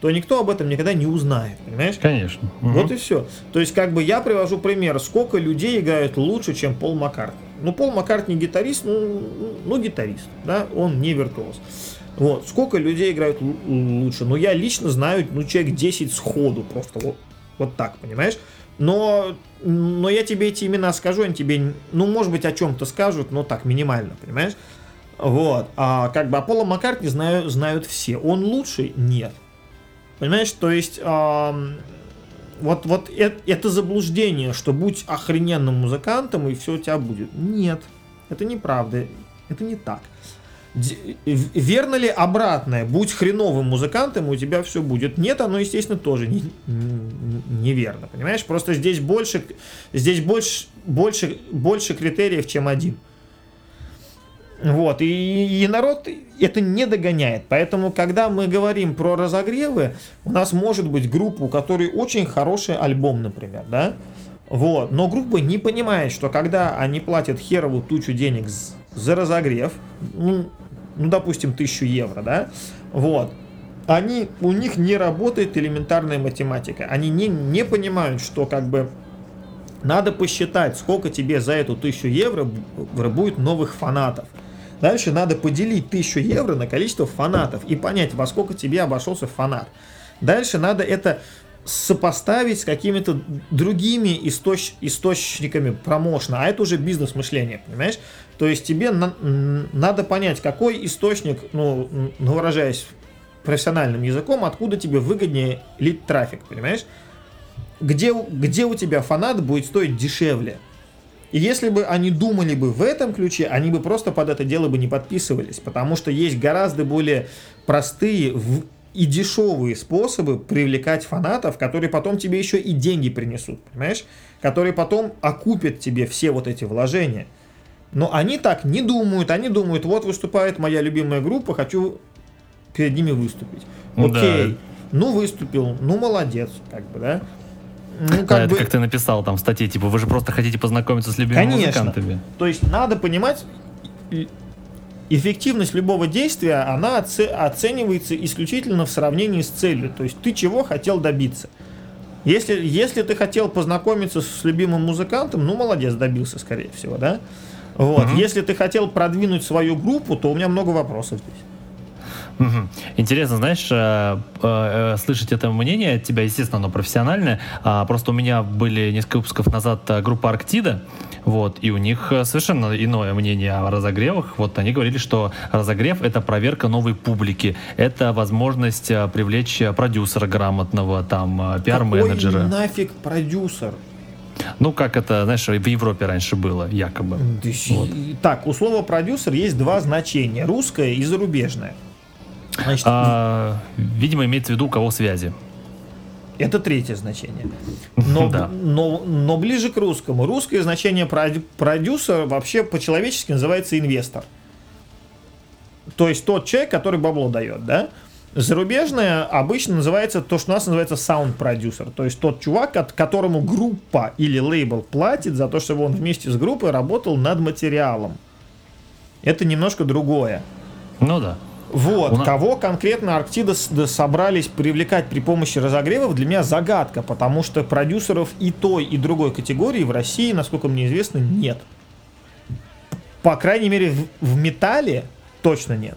то никто об этом никогда не узнает, понимаешь? Конечно. Вот угу. и все. То есть, как бы я привожу пример, сколько людей играют лучше, чем Пол Маккартни. Ну, Пол Маккартни гитарист, ну, ну гитарист, да, он не виртуоз. Вот, сколько людей играют лучше? Ну, я лично знаю, ну, человек 10 сходу просто, вот, вот так, понимаешь? Но, но я тебе эти имена скажу, они тебе, ну, может быть, о чем-то скажут, но так, минимально, понимаешь? Вот. А как бы Аполло Маккартни знаю, знают все. Он лучший? Нет. Понимаешь, то есть... Эм, вот, вот это, это заблуждение, что будь охрененным музыкантом, и все у тебя будет. Нет, это неправда. Это не так. Верно ли обратное? Будь хреновым музыкантом, у тебя все будет. Нет, оно, естественно, тоже не, неверно. Понимаешь? Просто здесь больше, здесь больше, больше, больше критериев, чем один. Вот, и, и народ это не догоняет. Поэтому, когда мы говорим про разогревы, у нас может быть группа, у которой очень хороший альбом, например, да? Вот. Но группа не понимает, что когда они платят херовую тучу денег за разогрев, ну, ну допустим, тысячу евро, да, вот, они, у них не работает элементарная математика. Они не, не понимают, что как бы надо посчитать, сколько тебе за эту тысячу евро будет новых фанатов. Дальше надо поделить 1000 евро на количество фанатов и понять, во сколько тебе обошелся фанат. Дальше надо это сопоставить с какими-то другими источ источниками промоушена, а это уже бизнес-мышление, понимаешь? То есть тебе на надо понять, какой источник, ну, выражаясь профессиональным языком, откуда тебе выгоднее лить трафик, понимаешь? Где, где у тебя фанат будет стоить дешевле? И если бы они думали бы в этом ключе, они бы просто под это дело бы не подписывались, потому что есть гораздо более простые и дешевые способы привлекать фанатов, которые потом тебе еще и деньги принесут, понимаешь? Которые потом окупят тебе все вот эти вложения. Но они так не думают, они думают, вот выступает моя любимая группа, хочу перед ними выступить. Окей, да. ну выступил, ну молодец, как бы, да? Ну, как да, бы... это как ты написал там в статье, типа, вы же просто хотите познакомиться с любимыми Конечно. музыкантами. То есть надо понимать, эффективность любого действия, она оценивается исключительно в сравнении с целью. То есть ты чего хотел добиться. Если, если ты хотел познакомиться с любимым музыкантом, ну, молодец, добился, скорее всего, да? Вот. Угу. Если ты хотел продвинуть свою группу, то у меня много вопросов здесь. Угу. Интересно, знаешь, э, э, слышать это мнение от тебя, естественно, оно профессиональное. А, просто у меня были несколько выпусков назад э, группа Арктида, вот, и у них совершенно иное мнение о разогревах. Вот они говорили, что разогрев — это проверка новой публики, это возможность привлечь продюсера грамотного, там, пиар-менеджера. Какой нафиг продюсер? Ну, как это, знаешь, в Европе раньше было, якобы. Вот. Так, у слова продюсер есть два значения: русское и зарубежное. Значит, а, видимо, имеется в виду у кого связи. Это третье значение. Но, да. но, но ближе к русскому. Русское значение продюсер вообще по-человечески называется инвестор. То есть тот человек, который бабло дает, да? Зарубежное обычно называется то, что у нас называется sound продюсер. То есть тот чувак, от которому группа или лейбл платит за то, чтобы он вместе с группой работал над материалом. Это немножко другое. Ну да. Вот, нас... кого конкретно Арктида собрались привлекать при помощи разогревов, для меня загадка, потому что продюсеров и той, и другой категории в России, насколько мне известно, нет. По крайней мере, в, в металле точно нет.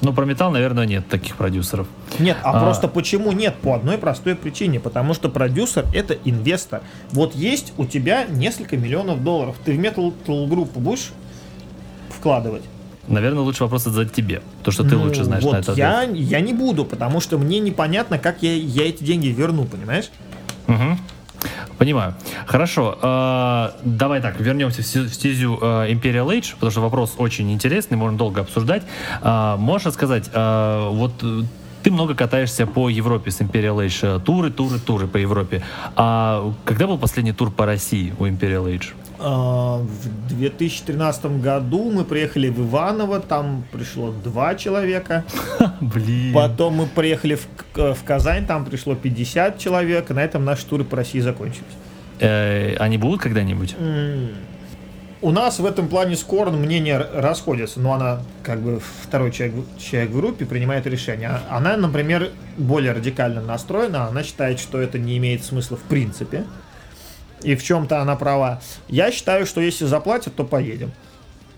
Ну, про металл, наверное, нет таких продюсеров. Нет, а, а просто почему нет? По одной простой причине. Потому что продюсер это инвестор. Вот есть у тебя несколько миллионов долларов. Ты в метал группу будешь вкладывать? Наверное, лучше вопрос задать тебе, то, что ты ну, лучше знаешь вот на это я, я не буду, потому что мне непонятно, как я, я эти деньги верну, понимаешь? Угу. Понимаю. Хорошо. Э, давай так, вернемся в стезю э, Imperial Age, потому что вопрос очень интересный, можно долго обсуждать. Э, можешь рассказать, э, вот ты много катаешься по Европе с Imperial Age, туры, туры, туры по Европе. А когда был последний тур по России у Imperial Age? А, в 2013 году мы приехали в Иваново, там пришло два человека. Блин. Потом мы приехали в, в Казань, там пришло 50 человек, и на этом наши туры по России закончились. Э, они будут когда-нибудь? У нас в этом плане с Корн мнения расходятся, но она, как бы, второй человек, человек в группе принимает решение. А она, например, более радикально настроена, она считает, что это не имеет смысла в принципе и в чем-то она права. Я считаю, что если заплатят, то поедем.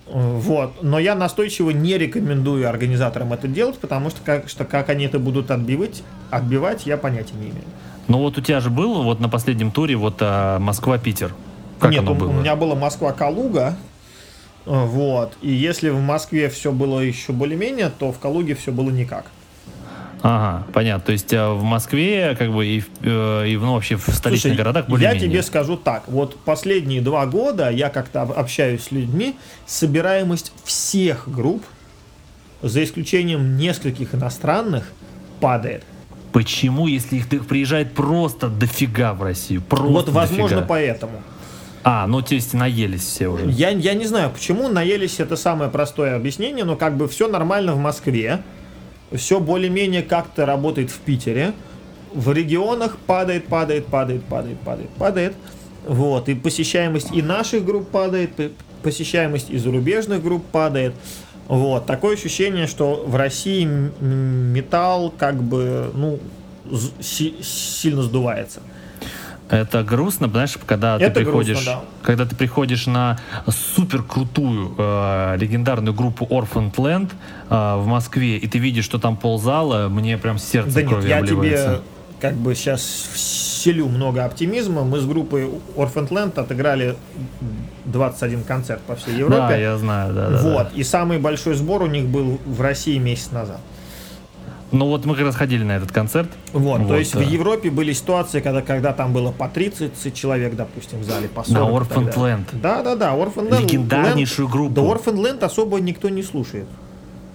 Вот. Но я настойчиво не рекомендую организаторам это делать, потому что как, что как они это будут отбивать, отбивать, я понятия не имею. Ну вот у тебя же был вот на последнем туре вот а, Москва-Питер. Как Нет, оно у, было? у меня была Москва-Калуга. Вот. И если в Москве все было еще более-менее, то в Калуге все было никак. Ага, понятно. То есть э, в Москве, как бы, и, э, и ну, вообще в столичных Слушай, городах более Я тебе скажу так. Вот последние два года я как-то общаюсь с людьми, собираемость всех групп, за исключением нескольких иностранных, падает. Почему, если их приезжает просто дофига в Россию? Просто вот, возможно, дофига. поэтому. А, ну то есть наелись все уже. Я, я не знаю, почему наелись это самое простое объяснение, но как бы все нормально в Москве, все более-менее как-то работает в Питере, в регионах падает, падает, падает, падает, падает, падает. Вот, и посещаемость и наших групп падает, посещаемость и зарубежных групп падает. Вот, такое ощущение, что в России металл как бы, ну, сильно сдувается. Это грустно, знаешь, когда Это ты приходишь, грустно, да. когда ты приходишь на супер крутую э, легендарную группу Orphaned Land э, в Москве, и ты видишь, что там ползала, мне прям сердце Да нет, кровью я обливается. тебе как бы сейчас вселю много оптимизма. Мы с группой Orphaned Land отыграли 21 концерт по всей Европе. Да, я знаю, да, да, вот. да. И самый большой сбор у них был в России месяц назад. Ну вот мы как раз ходили на этот концерт. Вот, то есть да. в Европе были ситуации, когда, когда там было по 30 человек, допустим, в зале, по 40. На и далее. Land. Да, да, да, Orphaned Land. Легендарнейшую группу. Да Orphaned Land особо никто не слушает.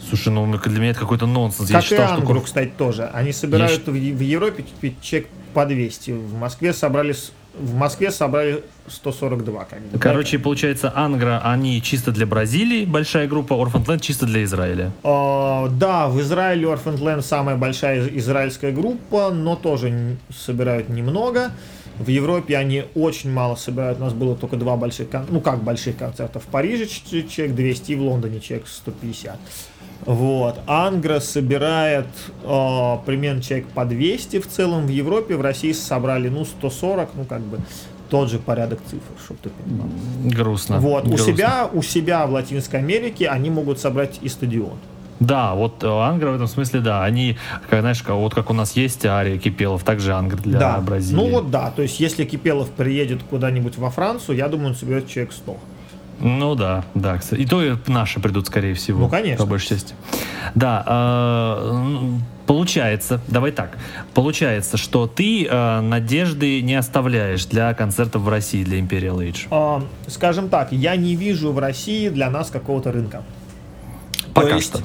Слушай, ну для меня это какой-то нонсенс. Я Как и считал, что Ангру, Кор- кстати, тоже. Они собирают в, Е- в Европе чек по 200. В Москве собрали, с- в Москве собрали 142. Как. Короче, получается, Ангра, они чисто для Бразилии, большая группа, Orphaned Land чисто для Израиля. А, да, в Израиле Orphaned Land самая большая из- израильская группа, но тоже собирают немного. В Европе они очень мало собирают. У нас было только два больших, кон- ну как больших концерта. В Париже человек 200 и в Лондоне человек 150. Вот. Ангра собирает а, примерно человек по 200 в целом. В Европе, в России собрали, ну, 140, ну, как бы тот же порядок цифр, чтобы ты понимал. Грустно. Вот, у грустно. себя, у себя в Латинской Америке они могут собрать и стадион. Да, вот э, Ангра в этом смысле, да. Они, как, знаешь, как- вот как у нас есть Ария Кипелов, также Ангр для да. Бразилии. Ну вот да, то есть если Кипелов приедет куда-нибудь во Францию, я думаю, он соберет человек 100. Ну да, да. И то и наши придут, скорее всего. Ну, конечно. По большей части. Да, э, м, получается, давай так. Получается, что ты э, надежды не оставляешь для концертов в России, для Imperial Age. А, скажем так, я не вижу в России для нас какого-то рынка. Пока то есть что.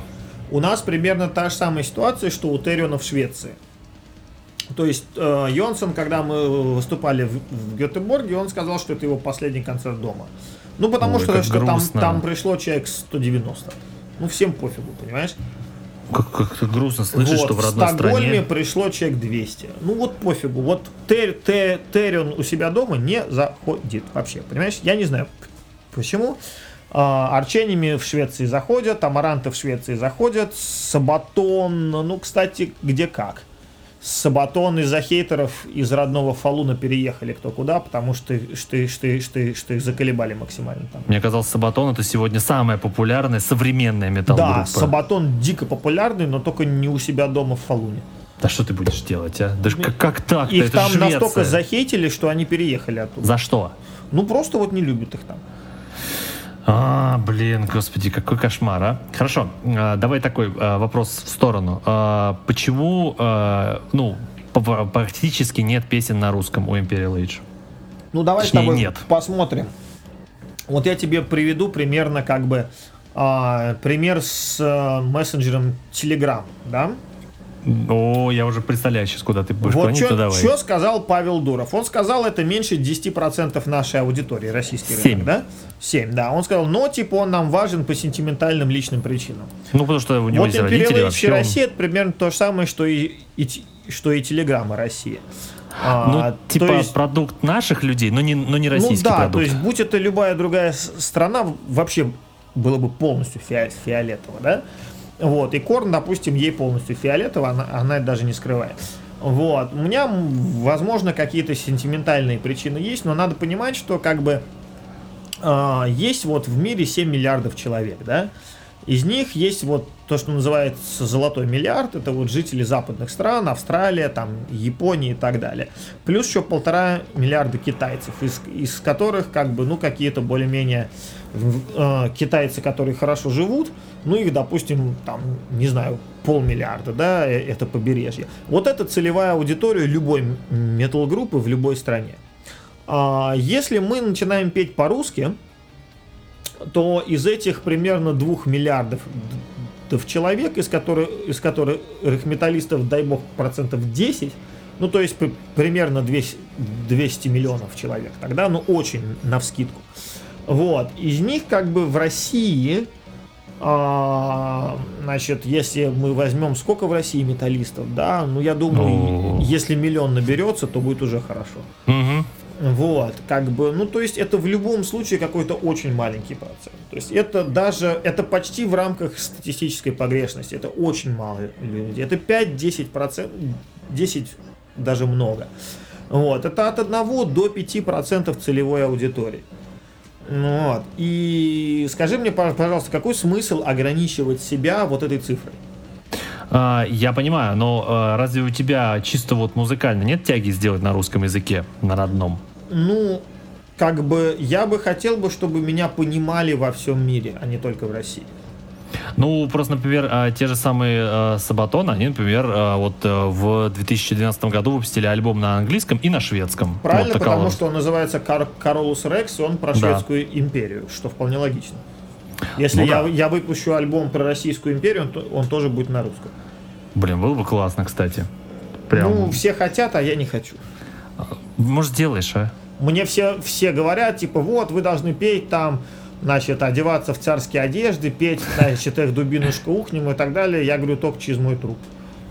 у нас примерно та же самая ситуация, что у Териона в Швеции. То есть э, Йонсон, когда мы выступали в, в Гетеборге, он сказал, что это его последний концерт дома. Ну, потому Ой, что, что там, грустно. там пришло человек 190. Ну, всем пофигу, понимаешь? Как, как грустно слышать, вот, что в в родной Стокгольме стране... пришло человек 200. Ну вот пофигу. Вот Тер, Те- Терион у себя дома не заходит вообще. Понимаешь? Я не знаю почему. А, Арчениями в Швеции заходят, Амаранты в Швеции заходят, Сабатон, ну, кстати, где как. Сабатон из-за хейтеров из родного Фалуна переехали кто куда, потому что, что, что, что, что их заколебали максимально там. Мне казалось, Сабатон это сегодня самая популярная современная металл-группа. Да, Сабатон дико популярный, но только не у себя дома в Фалуне. Да что ты будешь делать, а? Даже как, как так Их это там Швеция. настолько захейтили, что они переехали оттуда. За что? Ну просто вот не любят их там. А, блин, господи, какой кошмар, а. Хорошо, а, давай такой а, вопрос в сторону. А, почему, а, ну, практически нет песен на русском у Imperial Age? Ну давай Точнее, с тобой нет. посмотрим. Вот я тебе приведу примерно как бы а, пример с а, мессенджером Telegram, да? О, я уже представляю сейчас, куда ты будешь Вот клониться, давай. что сказал Павел Дуров? Он сказал, это меньше 10% нашей аудитории, российский Семь. рынок, да? 7, да. Он сказал, но типа он нам важен по сентиментальным личным причинам. Ну, потому что у него Вот есть родители вообще. Он- Россия это примерно то же самое, что и, и что и Телеграмма Россия. А, Ну, то типа есть- продукт наших людей, но не, но не российский ну да, продукт. то есть будь это любая другая страна, вообще было бы полностью фиа- фиолетово, да? Вот, и Корн, допустим, ей полностью фиолетово, она, она это даже не скрывает. Вот, у меня, возможно, какие-то сентиментальные причины есть, но надо понимать, что как бы а, есть вот в мире 7 миллиардов человек, да? Из них есть вот то, что называется золотой миллиард, это вот жители западных стран, Австралия, там, Япония и так далее. Плюс еще полтора миллиарда китайцев, из, из которых как бы, ну, какие-то более-менее э, китайцы, которые хорошо живут, ну, их, допустим, там, не знаю, полмиллиарда, да, э, это побережье. Вот это целевая аудитория любой метал-группы в любой стране. А, Если мы начинаем петь по-русски, то из этих примерно 2 миллиардов д- человек, из которых, из которых металлистов, дай бог, процентов 10 Ну, то есть примерно 200, 200 миллионов человек. Тогда, ну, очень навскидку. Вот. Из них как бы в России, а, значит, если мы возьмем, сколько в России металлистов, да, ну, я думаю, Ну. если миллион наберется, то будет уже хорошо. Мгм. Вот, как бы, ну, то есть это в любом случае какой-то очень маленький процент. То есть это даже, это почти в рамках статистической погрешности, это очень мало людей. Это 5-10 процентов, 10 даже много. Вот, это от 1 до 5 процентов целевой аудитории. Ну Вот. И скажи мне, пож- пожалуйста, какой смысл ограничивать себя вот этой цифрой? А, я понимаю, но а, разве у тебя чисто вот музыкально нет тяги сделать на русском языке, на родном? Ну, как бы я бы хотел бы, чтобы меня понимали во всем мире, а не только в России. Ну, просто, например, а, те же самые а, Сабатон, они, например, а, вот а, в 2012 году выпустили альбом на английском и на шведском. Правильно, Вот потому что он называется Кар- Каролус Рекс, и он про Да. шведскую империю, что вполне логично. Если Ну я, да. я выпущу альбом про Российскую империю, он, он тоже будет на русском. Блин, было бы классно, кстати. Прям. Ну, все хотят, а я не хочу. Может, сделаешь, а? Мне все, все говорят, типа, вот, вы должны петь там, значит, одеваться в царские одежды, петь, значит, их дубинушка ухнем и так далее. Я говорю, только через мой труп.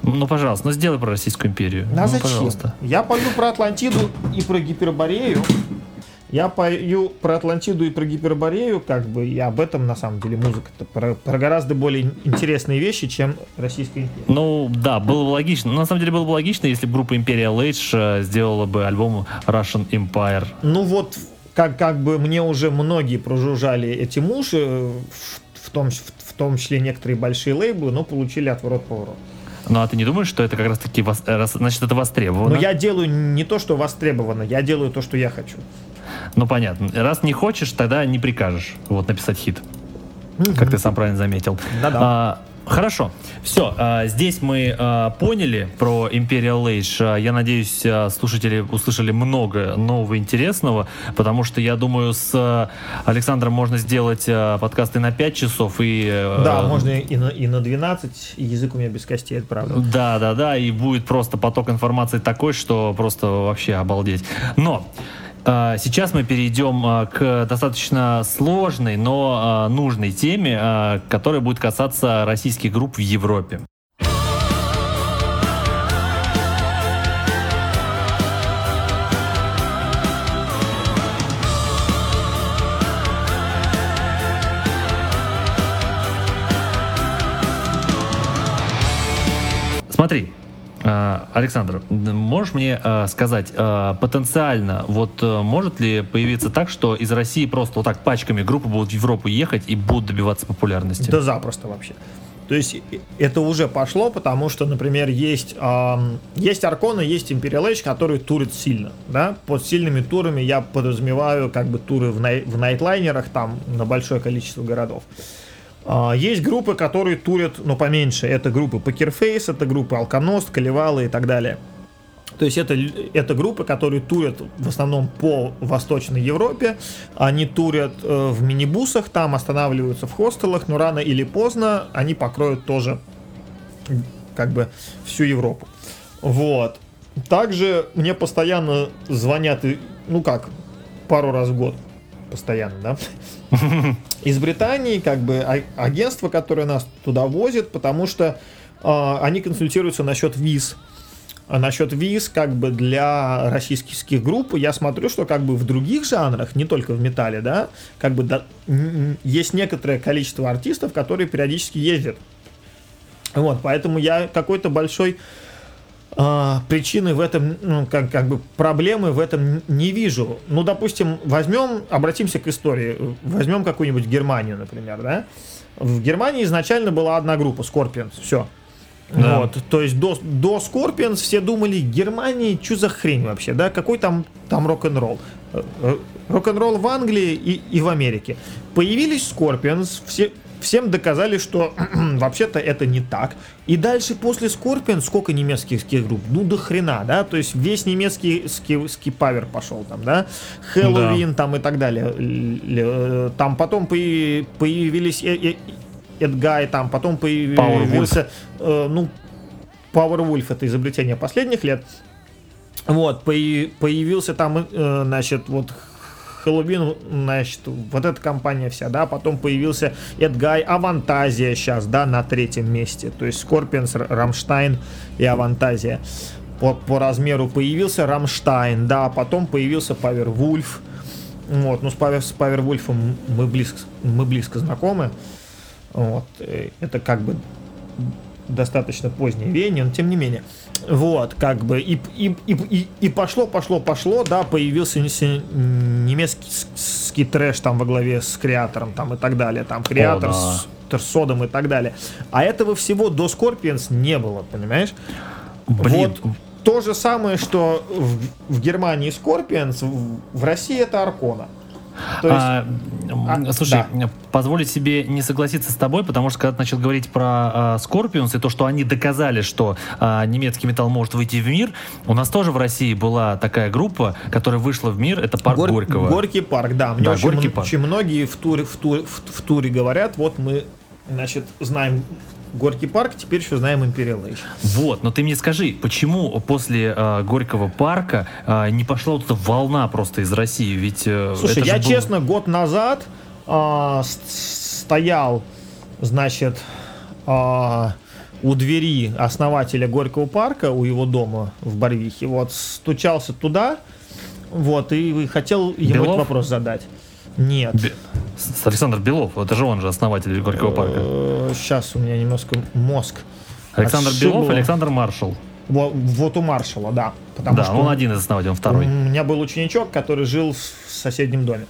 Ну, пожалуйста, ну сделай про Российскую империю. А ну, зачем? пожалуйста. Я пою про Атлантиду и про Гиперборею. Я пою про Атлантиду и про Гиперборею, как бы, и об этом, на самом деле, музыка-то про, про гораздо более интересные вещи, чем Российская империя. Ну, да, было бы логично. Но на самом деле было бы логично, если бы группа Imperial Age э, сделала бы альбом Russian Empire. Ну вот, как, как бы мне уже многие прожужжали эти уши, э, в, в том, в, в том числе некоторые большие лейблы, но получили отворот-поворот. Ну, а ты не думаешь, что это как вос- э, рас- значит, это востребовано? Но я делаю не то, что востребовано, я делаю то, что я хочу. Ну, понятно. Раз не хочешь, тогда не прикажешь вот написать хит. Как ты сам правильно заметил. Да-да. А, Хорошо, все, здесь мы а, поняли про Imperial Age. А, Я надеюсь, а, слушатели услышали много нового интересного, потому что я думаю, с а, Александром можно сделать а, подкасты на 5 часов и... э, Да, можно и на, и на 12, и язык у меня без костей, это правда. Да, да, да, и будет просто поток информации такой, что просто вообще обалдеть. Но сейчас мы перейдем э, к достаточно сложной, но э, нужной теме, которая будет касаться российских групп в Европе. Смотри, Александр, д- можешь мне э, сказать, э, потенциально, вот э, может ли появиться так, что из России просто вот так пачками группы будут в Европу ехать и будут добиваться популярности? Да запросто вообще. То есть и- это уже пошло, потому что, например, есть, ам, есть Аркона, есть Imperial Edge, которые турят сильно. Да? Под сильными турами я подразумеваю как бы туры в, най- в найтлайнерах там на большое количество городов. А, Есть группы, которые турят, ну, поменьше. Это группы Pokerface, это группы Алконост, Калевалы и так далее. То есть это, это группы, которые турят в основном по Восточной Европе. Они турят э, в минибусах, там останавливаются в хостелах, но рано или поздно они покроют тоже как бы всю Европу. Вот. Также мне постоянно звонят, ну как, пару раз в год постоянно, да? Из Британии, как бы, а- агентство, которое нас туда возит, потому что а, они консультируются насчет виз. А насчет виз, как бы для российских групп, я смотрю, что как бы в других жанрах, не только в металле, да, как бы да, есть некоторое количество артистов, которые периодически ездят. Вот, поэтому я какой-то большой причины в этом, ну, как, как бы проблемы в этом не вижу. Ну, допустим, возьмем, обратимся к истории, возьмем какую-нибудь Германию, например, да. В Германии изначально была одна группа, Scorpions, все. Да. Вот, то есть до, до Scorpions все думали, Германии, что за хрень вообще, да, какой там, там рок-н-ролл. Э, э, Рок-н-ролл в Англии и, и в Америке. Появились Scorpions, все, всем доказали, что вообще-то это не так. И дальше после Scorpions сколько немецких групп? Ну до хрена, да, то есть весь немецкий ски, ски павер пошел там, да, Хэллоуин там и так далее. Э, Там потом появи- появились э- э- Edguy, там потом появился, э, ну, Powerwolf это изобретение последних лет. Вот, появился там, значит, вот Хэллоуин, значит, вот эта компания вся, да, потом появился Edguy, Avantasia сейчас, да, на третьем месте, то есть Scorpions, Rammstein и Avantasia. По, по размеру появился Рамштайн, да, потом появился Powerwolf, вот, ну с, Павер, с Павервульфом мы близко, мы близко знакомы, вот, э, это как бы достаточно позднее веяние, но тем не менее. Вот, как бы, и, и, и, и, пошло, пошло, пошло, да, появился немецкий трэш там во главе с креатором там и так далее, там креатор О, с Терсодом и так далее. А этого всего до Scorpions не было, понимаешь? Блин, Вот то же самое, что в, в Германии Scorpions, в, в России это Аркона. То есть, А, а, слушай, позволить себе не согласиться с тобой, потому что когда ты начал говорить про а, Scorpions и то, что они доказали, что а, немецкий металл может выйти в мир, у нас тоже в России была такая группа, которая вышла в мир, это парк Гор- Горького. Горький парк, да. Мне Да, очень, Горький м- парк. очень многие в туре, в, туре, в, в туре говорят, вот мы, значит, знаем Горький парк, теперь еще знаем Imperial Age. Вот, но ты мне скажи, почему после а, Горького парка а, не пошла вот эта волна просто из России? Ведь э, Слушай, я был- честно год назад с- стоял, значит, а, у двери основателя Горького парка, у его дома в Барвихе, вот, стучался туда, вот, и хотел ему Белов? этот вопрос задать. Нет. Бе- Александр Белов, это же он же основатель Горького парка. Сейчас у меня немножко мозг. Александр Белов, отшибло. Александр Маршал. Во- Вот, у маршала, да. Потому да, что он один из основателей, он у второй. меня был ученичок, который жил в соседнем доме.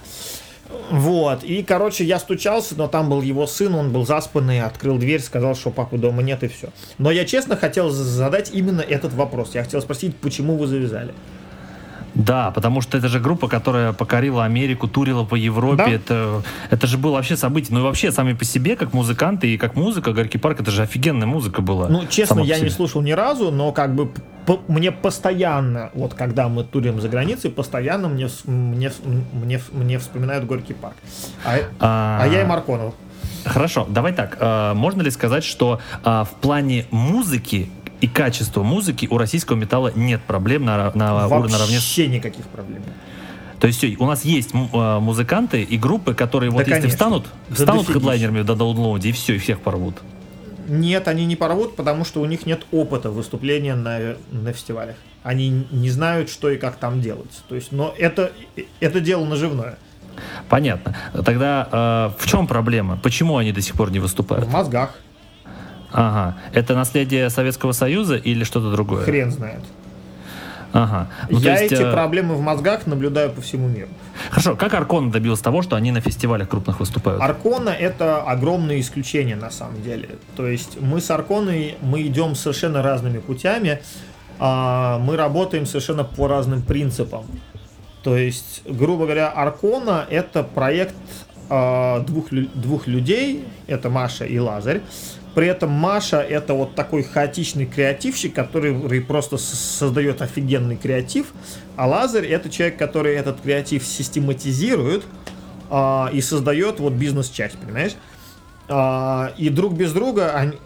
Вот, и, короче, я стучался, но там был его сын, он был заспанный, открыл дверь, сказал, что папы дома нет, и все. Но я честно хотел задать именно этот вопрос. Я хотел спросить, почему вы завязали? Да, потому что это же группа, которая покорила Америку, турила по Европе. Да. Это, это же было вообще событие. Ну и вообще, сами по себе, как музыканты и как музыка, Горький парк, это же офигенная музыка была. Ну, честно, по я не слушал ни разу, но как бы п- мне постоянно, вот когда мы турим за границей, постоянно мне, мне, мне, мне вспоминают Горький парк. А, А, а я и Марконов. Хорошо, давай так. а, можно ли сказать, что а, в плане музыки и качества музыки у российского металла нет проблем на, на уровне наравне. Вообще никаких проблем. То есть всё, у нас есть а, музыканты и группы, которые вот Да, если конечно. встанут, Да встанут дофигища. хедлайнерами до даунлоуде и все, и всех порвут. Нет, они не порвут, потому что у них нет опыта выступления на, на фестивалях. Они не знают, что и как там делать. То есть, но это, это дело наживное. Понятно. Тогда а, в чем проблема? Почему они до сих пор не В выступают? мозгах. Ага. Это наследие Советского Союза или что-то другое? Хрен знает. Ага. Ну, Я есть, эти э, проблемы в мозгах наблюдаю по всему миру. Хорошо, как Аркон добился того, что они на фестивалях крупных выступают? Аркона это огромное исключение на самом деле. То есть мы с Арконой мы идем совершенно разными путями, а, мы работаем совершенно по разным принципам. То есть, грубо говоря, Аркона это проект а, двух, двух людей, это Маша и Лазарь. При этом Маша это вот такой хаотичный креативщик, который просто создает офигенный креатив, а Лазарь это человек, который этот креатив систематизирует а, и создает вот бизнес-часть, понимаешь? А, и друг без друга они,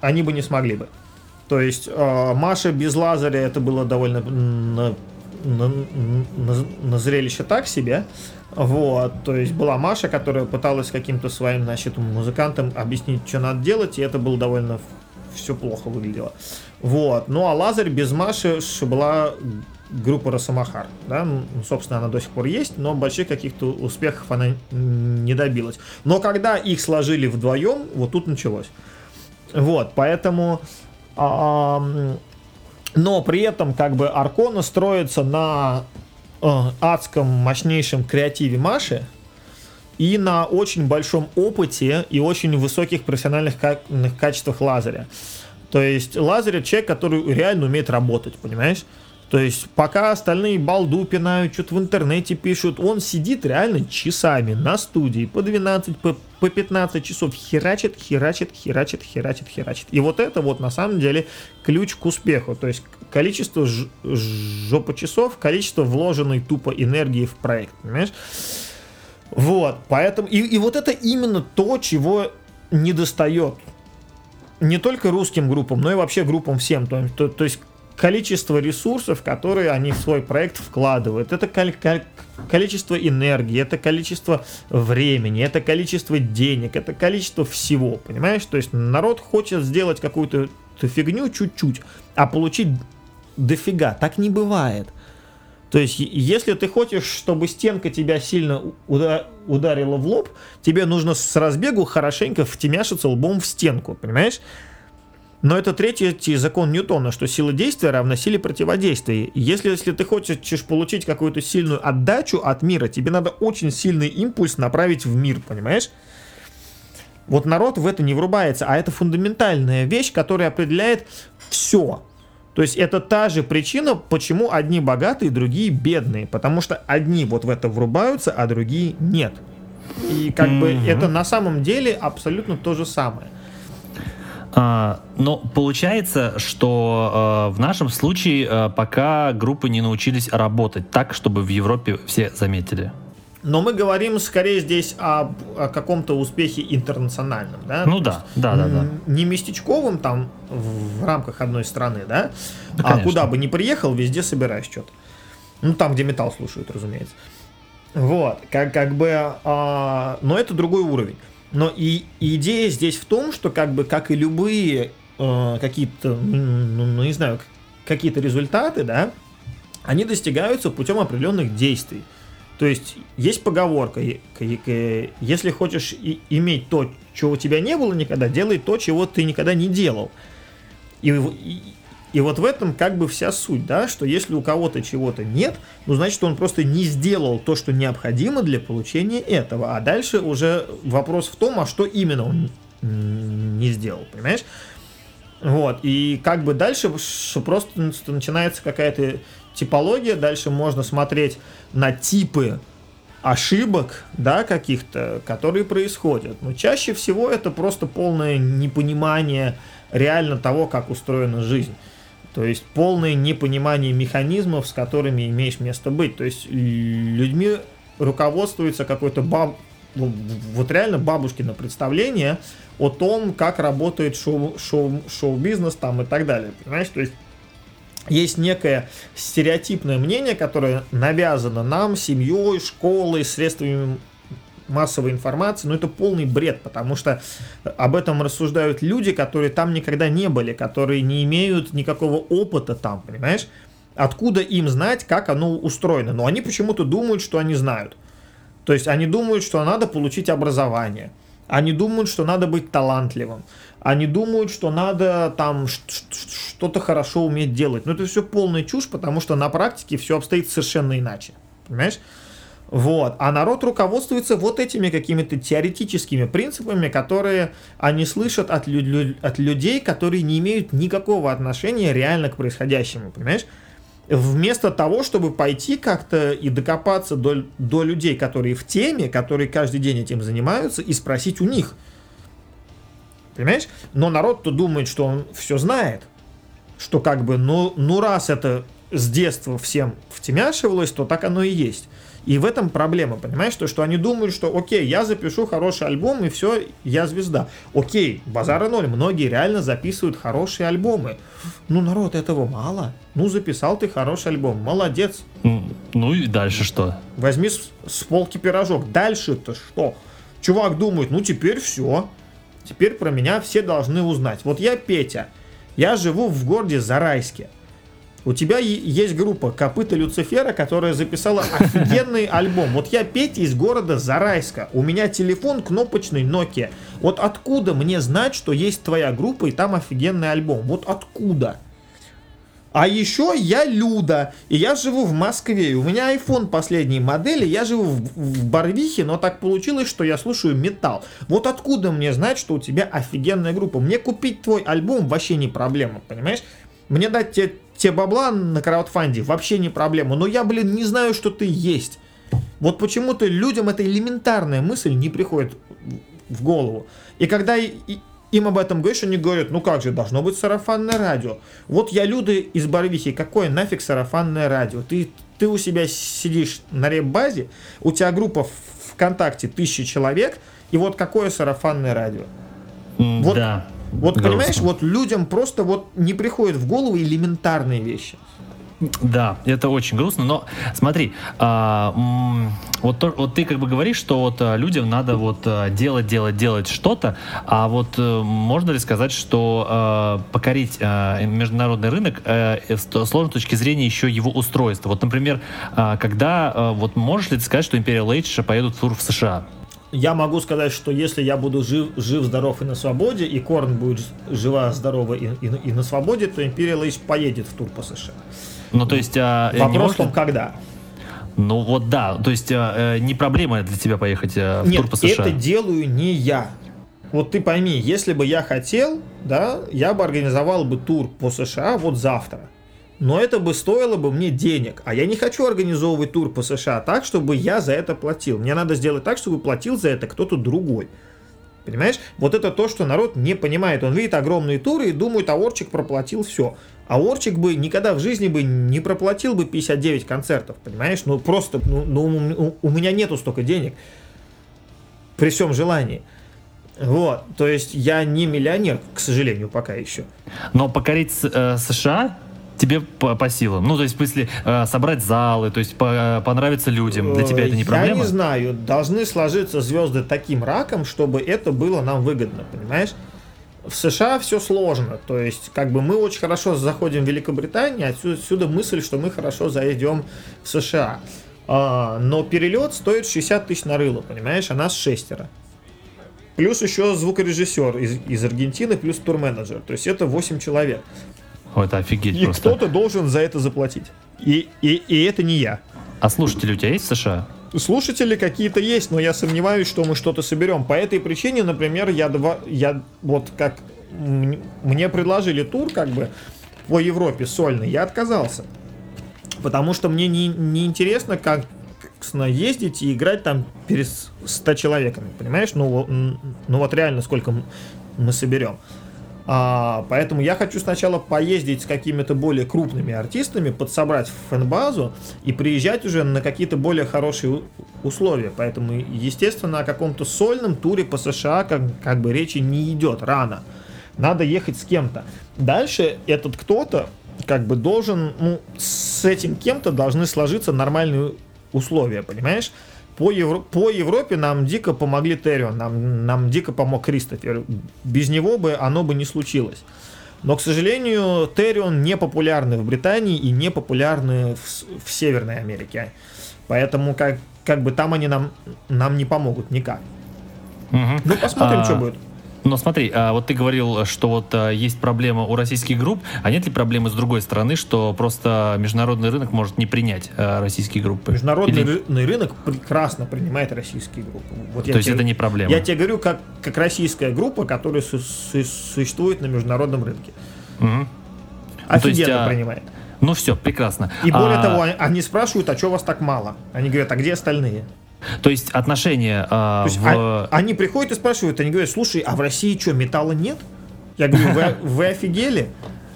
они бы не смогли бы. То есть а, Маша без Лазаря это было довольно на, на- на- на зрелище так себе. Вот, то есть была Маша, которая пыталась каким-то своим, значит, музыкантам объяснить, что надо делать, и это было довольно все плохо выглядело. Вот, ну а Лазарь без Маши была группа Росомахар, да, ну, собственно, она до сих пор есть, но больших каких-то успехов она не добилась. Но когда их сложили вдвоем, вот тут началось. Вот, поэтому... а, но при этом как бы Аркона строится на э, адском мощнейшем креативе Маши и на очень большом опыте и очень высоких профессиональных ка- качествах Лазаря. То есть Лазарь человек, который реально умеет работать, понимаешь? То есть пока остальные балду пинают, что-то в интернете пишут, он сидит реально часами на студии по 12, по, по 15 часов, херачит, херачит, херачит, херачит, херачит. И вот это вот на самом деле ключ к успеху. То есть количество ж- жопа часов, количество вложенной тупо энергии в проект, понимаешь? Вот, поэтому... И, и вот это именно то, чего не достает не только русским группам, но и вообще группам всем. То, то- то есть количество ресурсов, которые они в свой проект вкладывают. Это количество энергии, это количество времени, это количество денег, это количество всего, понимаешь? То есть народ хочет сделать какую-то фигню чуть-чуть, а получить дофига. Так не бывает. То есть, если ты хочешь, чтобы стенка тебя сильно ударила в лоб, тебе нужно с разбегу хорошенько втемяшиться лбом в стенку, понимаешь? Но это третий закон Ньютона, что сила действия равна силе противодействия. Если, если ты хочешь получить какую-то сильную отдачу от мира, тебе надо очень сильный импульс направить в мир, понимаешь? Вот народ в это не врубается, а это фундаментальная вещь, которая определяет все. То есть это та же причина, почему одни богатые, другие бедные. Потому что одни вот в это врубаются, а другие нет. И как mm-hmm. бы это на самом деле абсолютно то же самое. А, но получается, что э, в нашем случае э, пока группы не научились работать так, чтобы в Европе все заметили. Но мы говорим скорее здесь об, о каком-то успехе интернациональном, да? Ну да, да, да, да. Не местечковым там в, рамках одной страны, да? да а куда бы ни приехал, везде собираешь что-то. Ну там, где металл слушают, разумеется. Вот, как, как бы, а, но это другой уровень. Но и идея здесь в том, что как бы как и любые э, какие-то, ну, ну не знаю, какие-то результаты, да, они достигаются путем определенных действий. То есть есть поговорка, если хочешь иметь то, чего у тебя не было никогда, делай то, чего ты никогда не делал. И, и вот в этом как бы вся суть, да, что если у кого-то чего-то нет, ну значит он просто не сделал то, что необходимо для получения этого. А дальше уже вопрос в том, а что именно он не сделал, понимаешь? Вот, и как бы дальше просто начинается какая-то типология, дальше можно смотреть на типы ошибок, да, каких-то, которые происходят. Но чаще всего это просто полное непонимание реально того, как устроена жизнь. То есть полное непонимание механизмов, с которыми имеешь место быть. То есть людьми руководствуется какой-то баб... вот реально бабушкино представление о том, как работает шоу, шоу, шоу-бизнес там и так далее. Понимаешь? То есть есть некое стереотипное мнение, которое навязано нам, семьей, школой, средствами массовой информации, но это полный бред, потому что об этом рассуждают люди, которые там никогда не были, которые не имеют никакого опыта там, понимаешь? Откуда им знать, как оно устроено? Но они почему-то думают, что они знают. То есть они думают, что надо получить образование. Они думают, что надо быть талантливым. Они думают, что надо там что-то хорошо уметь делать. Но это все полная чушь, потому что на практике все обстоит совершенно иначе. Понимаешь? Вот. А народ руководствуется вот этими какими-то теоретическими принципами, которые они слышат от, лю- от людей, которые не имеют никакого отношения реально к происходящему, понимаешь? Вместо того, чтобы пойти как-то и докопаться до, до людей, которые в теме, которые каждый день этим занимаются, и спросить у них. Понимаешь? Но народ-то думает, что он все знает. Что как бы, ну, ну раз это с детства всем втемяшивалось, то так оно и есть. И в этом проблема, понимаешь, то, что они думают, что окей, я запишу хороший альбом и все, я звезда. Окей, базара ноль, многие реально записывают хорошие альбомы. Ну, народ, этого мало. Ну, записал ты хороший альбом, молодец. Ну и дальше что? Возьми с, с полки пирожок. Дальше-то что? Чувак думает, ну теперь все. Теперь про меня все должны узнать. Вот я Петя. Я живу в городе Зарайске. У тебя есть группа Копыта Люцифера, которая записала офигенный альбом. Вот я Петя из города Зарайска. У меня телефон кнопочный Nokia. Вот откуда мне знать, что есть твоя группа и там офигенный альбом? Вот откуда? А еще я Люда, и я живу в Москве. У меня iPhone последней модели, я живу в, в Барвихе, но так получилось, что я слушаю металл. Вот откуда мне знать, что у тебя офигенная группа? Мне купить твой альбом вообще не проблема, понимаешь? Мне дать тебе тебе бабла на краудфанде вообще не проблема, но я, блин, не знаю, что ты есть. Вот почему-то людям эта элементарная мысль не приходит в голову. И когда им об этом говоришь, они говорят, ну как же, должно быть сарафанное радио. Вот я Люда из Барвихи, какое нафиг сарафанное радио? Ты, ты у себя сидишь на реп-базе, у тебя группа ВКонтакте тысячи человек, и вот какое сарафанное радио? Mm, вот, да. Вот Грустно. понимаешь, вот людям просто вот не приходят в голову элементарные вещи. Да, это очень грустно, но смотри, а, вот, то- вот ты как бы говоришь, что вот а, людям надо вот а, делать, делать, делать что-то, а вот э, можно ли сказать, что а, покорить а, международный рынок э, с то- сложно с точки зрения еще его устройства? Вот, например, а, когда, а, вот можешь ли ты сказать, что Imperial Age поедут в тур в США? Я могу сказать, что если я буду жив, жив, здоров и на свободе, и Корн будет жива, здорова и, и, и на свободе, то Imperial Age поедет в тур по США. Ну, то есть... а, не Вопрос в том, когда. Ну, вот да, то есть а, э, не проблема для тебя поехать э, в Нет, тур по США? это делаю не я. Вот ты пойми, если бы я хотел, да, я бы организовал бы тур по США вот завтра. Но это бы стоило бы мне денег. А я не хочу организовывать тур по США так, чтобы я за это платил. Мне надо сделать так, чтобы платил за это кто-то другой. Понимаешь? Вот это то, что народ не понимает. Он видит огромные туры и думает, а Орчик проплатил все. А Орчик бы никогда в жизни бы не проплатил бы 59 концертов, понимаешь? Ну просто, ну, ну, у- меня нету столько денег при всем желании. Вот, то есть я не миллионер, к сожалению, пока еще. Но покорить э, США тебе по, по силам. Ну, то есть, в смысле, э, собрать залы, то есть по- понравиться людям. Для тебя это не Э, проблема? Я не знаю, должны сложиться звезды таким раком, чтобы это было нам выгодно, понимаешь? В США все сложно, то есть как бы мы очень хорошо заходим в Великобританию, отсюда, отсюда мысль, что мы хорошо зайдем в США. А, но перелет стоит 60 тысяч на рыло, понимаешь, а нас шестеро. Плюс еще звукорежиссер из, из Аргентины, плюс турменеджер. То есть это 8 человек. Это офигеть И просто. кто-то должен за это заплатить. И, и, и это не я. А слушатели у тебя есть в США? Слушатели какие-то есть, но я сомневаюсь, что мы что-то соберем. По этой причине, например, я два, я вот как мне предложили тур как бы по Европе сольный, я отказался, потому что мне не, не интересно как ездить и играть там перед 100 человеками, понимаешь? Ну, вот, ну вот реально сколько мы соберем. А, поэтому я хочу сначала поездить с какими-то более крупными артистами, подсобрать фэн-базу и приезжать уже на какие-то более хорошие условия. Поэтому, естественно, о каком-то сольном туре по США как, как бы речи не идет рано. Надо ехать с кем-то. Дальше этот кто-то как бы должен, ну, с этим кем-то должны сложиться нормальные условия, понимаешь? По, Евро- по Европе нам дико помогли Терион, нам, нам дико помог Кристофер. Без него бы оно бы не случилось. Но, к сожалению, Терион не популярны в Британии и не популярны в, в Северной Америке. Поэтому как, как бы там они нам, нам не помогут никак. Мгм. Ну, посмотрим, А, что будет. Но смотри, а вот ты говорил, что вот а, есть проблема у российских групп, а нет ли проблемы с другой стороны, что просто международный рынок может не принять а, российские группы? Международный Или- ры- рынок прекрасно принимает российские группы. Вот То есть тебе- это не проблема? Я тебе говорю, как, как российская группа, которая су- су- существует на международном рынке. Мгм. Ну, то есть, Офигенно принимает. Ну все, прекрасно. И более А, того, они- они спрашивают, а что вас так мало? Они говорят, а где остальные? То есть отношения а, То есть в... а- они приходят и спрашивают, они говорят, слушай, а в России что, металла нет? Я говорю, вы, вы офигели?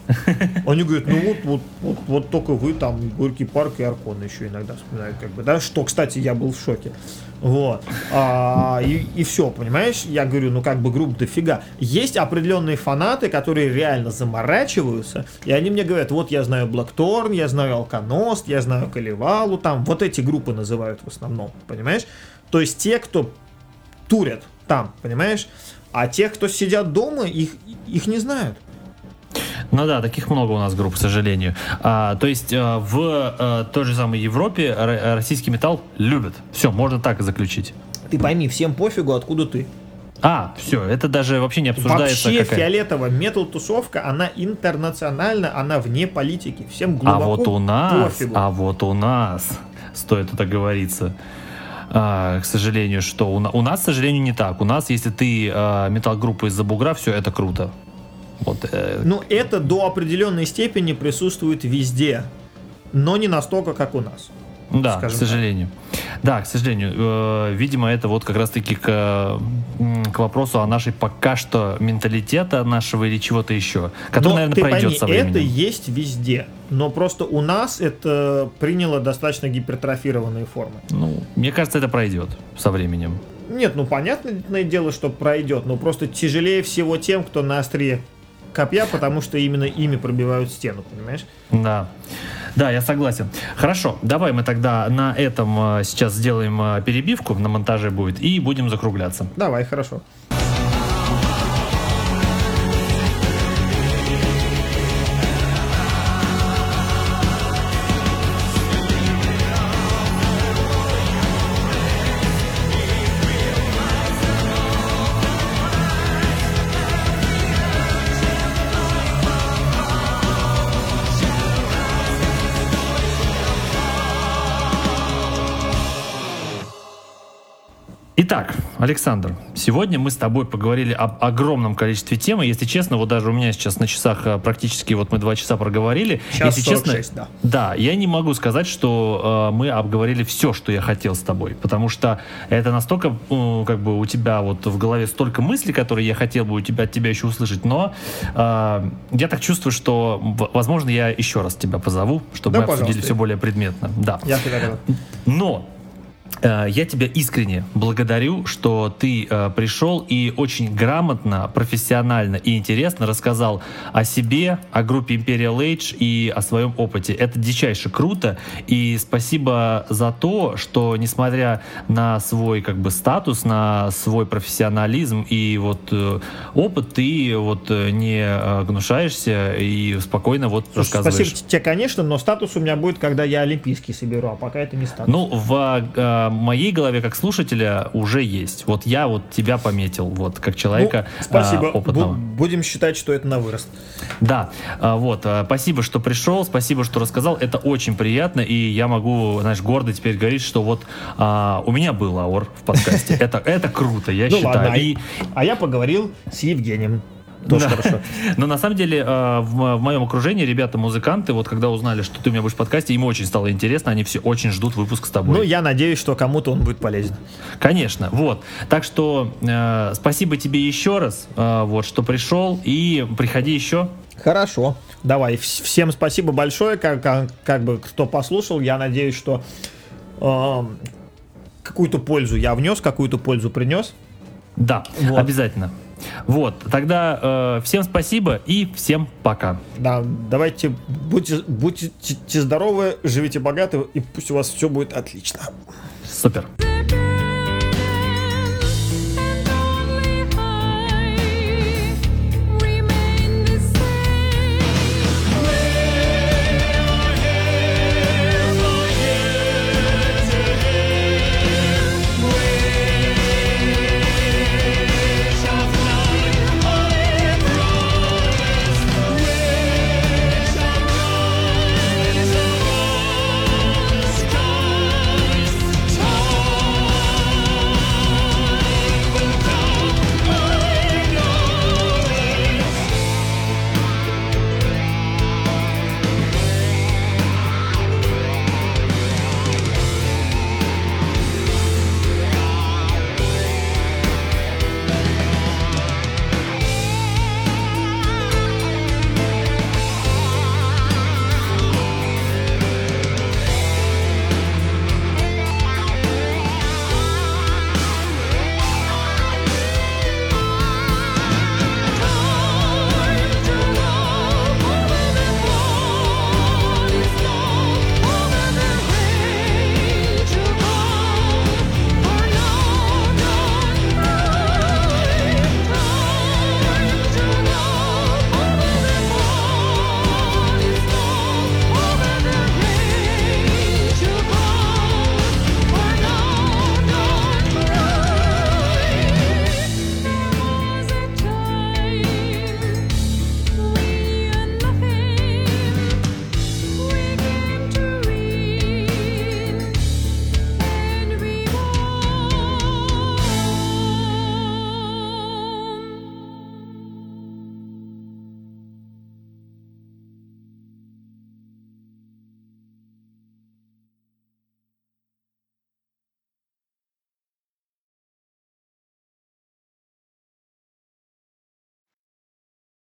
Они говорят, ну вот, вот, вот, вот только вы там Горький парк и Аркон еще иногда вспоминают, как бы, да, что, кстати, я был в шоке. Вот. А, и, все, понимаешь? Я говорю, ну как бы групп дофига. Есть определенные фанаты, которые реально заморачиваются, и они мне говорят, вот я знаю Блэкторн, я знаю Алконост, я знаю Каливалу, там, вот эти группы называют в основном, понимаешь? То есть те, кто турят там, понимаешь? А тех, кто сидят дома, их, их не знают. Ну да, таких много у нас групп, к сожалению. А, то есть а, в а, той же самой Европе ро- российский металл любят. Все, можно так заключить. Ты пойми, всем пофигу, откуда ты. А, все, это даже вообще не обсуждается. Вообще какая- фиолетово, метал-тусовка, она интернациональна, она вне политики. Всем А глубоко вот у нас, пофигу. а вот у нас, стоит это говориться, а, к сожалению, что у, у нас, к сожалению, не так. У нас, если ты а, металл-группа из-за бугра, все это круто. Вот, э, Ну, это до определенной степени присутствует везде, но не настолько, как у нас. да, к сожалению. Да, к сожалению. Э, видимо, это вот как раз-таки к, к вопросу о нашей пока что менталитета нашего или чего-то еще, который, Но наверное, ты пройдет пойми, со временем. это есть везде, но просто у нас это приняло достаточно гипертрофированные формы. Ну, мне кажется, это пройдет со временем. Нет, ну понятное дело, что пройдет, но просто тяжелее всего тем, кто на острие копья, потому что именно ими пробивают стену, понимаешь? Да. Да, я согласен. Хорошо, давай мы тогда на этом э, сейчас сделаем э, перебивку, на монтаже будет, и будем закругляться. Давай, хорошо. Итак, Александр, сегодня мы с тобой поговорили об огромном количестве тем. И, если честно, вот даже у меня сейчас на часах э, практически вот мы два часа проговорили. Час если 46, честно, да. Да, я не могу сказать, что э, мы обговорили все, что я хотел с тобой, потому что это настолько, э, как бы у тебя вот в голове столько мыслей, которые я хотел бы у тебя от тебя еще услышать, но э, я так чувствую, что, возможно, я еще раз тебя позову, чтобы Да, мы обсудили пожалуйста. все более предметно. Да. Я всегда. Но я тебя искренне благодарю, что ты э, пришел и очень грамотно, профессионально и интересно рассказал о себе, о группе Imperial Age и о своем опыте. Это дичайше круто, и спасибо за то, что несмотря на свой как бы статус, на свой профессионализм и вот э, опыт, ты вот э, не э, гнушаешься и спокойно вот Слушай, рассказываешь. спасибо тебе, конечно, но статус у меня будет, когда я олимпийский соберу, а пока это не статус. Ну, в э, моей голове как слушателя уже есть. Вот я вот тебя пометил, вот как человека Ну, спасибо. э, опытного. Бу- будем считать, что это на вырост. Да, э, вот. э, спасибо, что пришел, спасибо, что рассказал. Это очень приятно, и я могу, знаешь, гордо теперь говорить, что вот а, у меня был Аор в подкасте. Это это круто, я Ну считаю. а- а я поговорил с Евгением. Тоже Да. хорошо. Но на самом деле э, в, мо- в моем окружении ребята-музыканты, вот когда узнали, что ты у меня будешь в подкасте, им очень стало интересно, они все очень ждут выпуск с тобой. Ну, я надеюсь, что кому-то он будет полезен. Конечно, вот. Так что э, спасибо тебе еще раз, э, вот, что пришел, и приходи еще. Хорошо. Давай. Вс- Всем спасибо большое, как, как, как бы кто послушал. Я надеюсь, что эм, какую-то пользу я внес, какую-то пользу принес. Да, Вот. обязательно. Вот, тогда э, всем спасибо и всем пока. Да, давайте будьте, будьте здоровы, живите богато, и пусть у вас все будет отлично. Супер.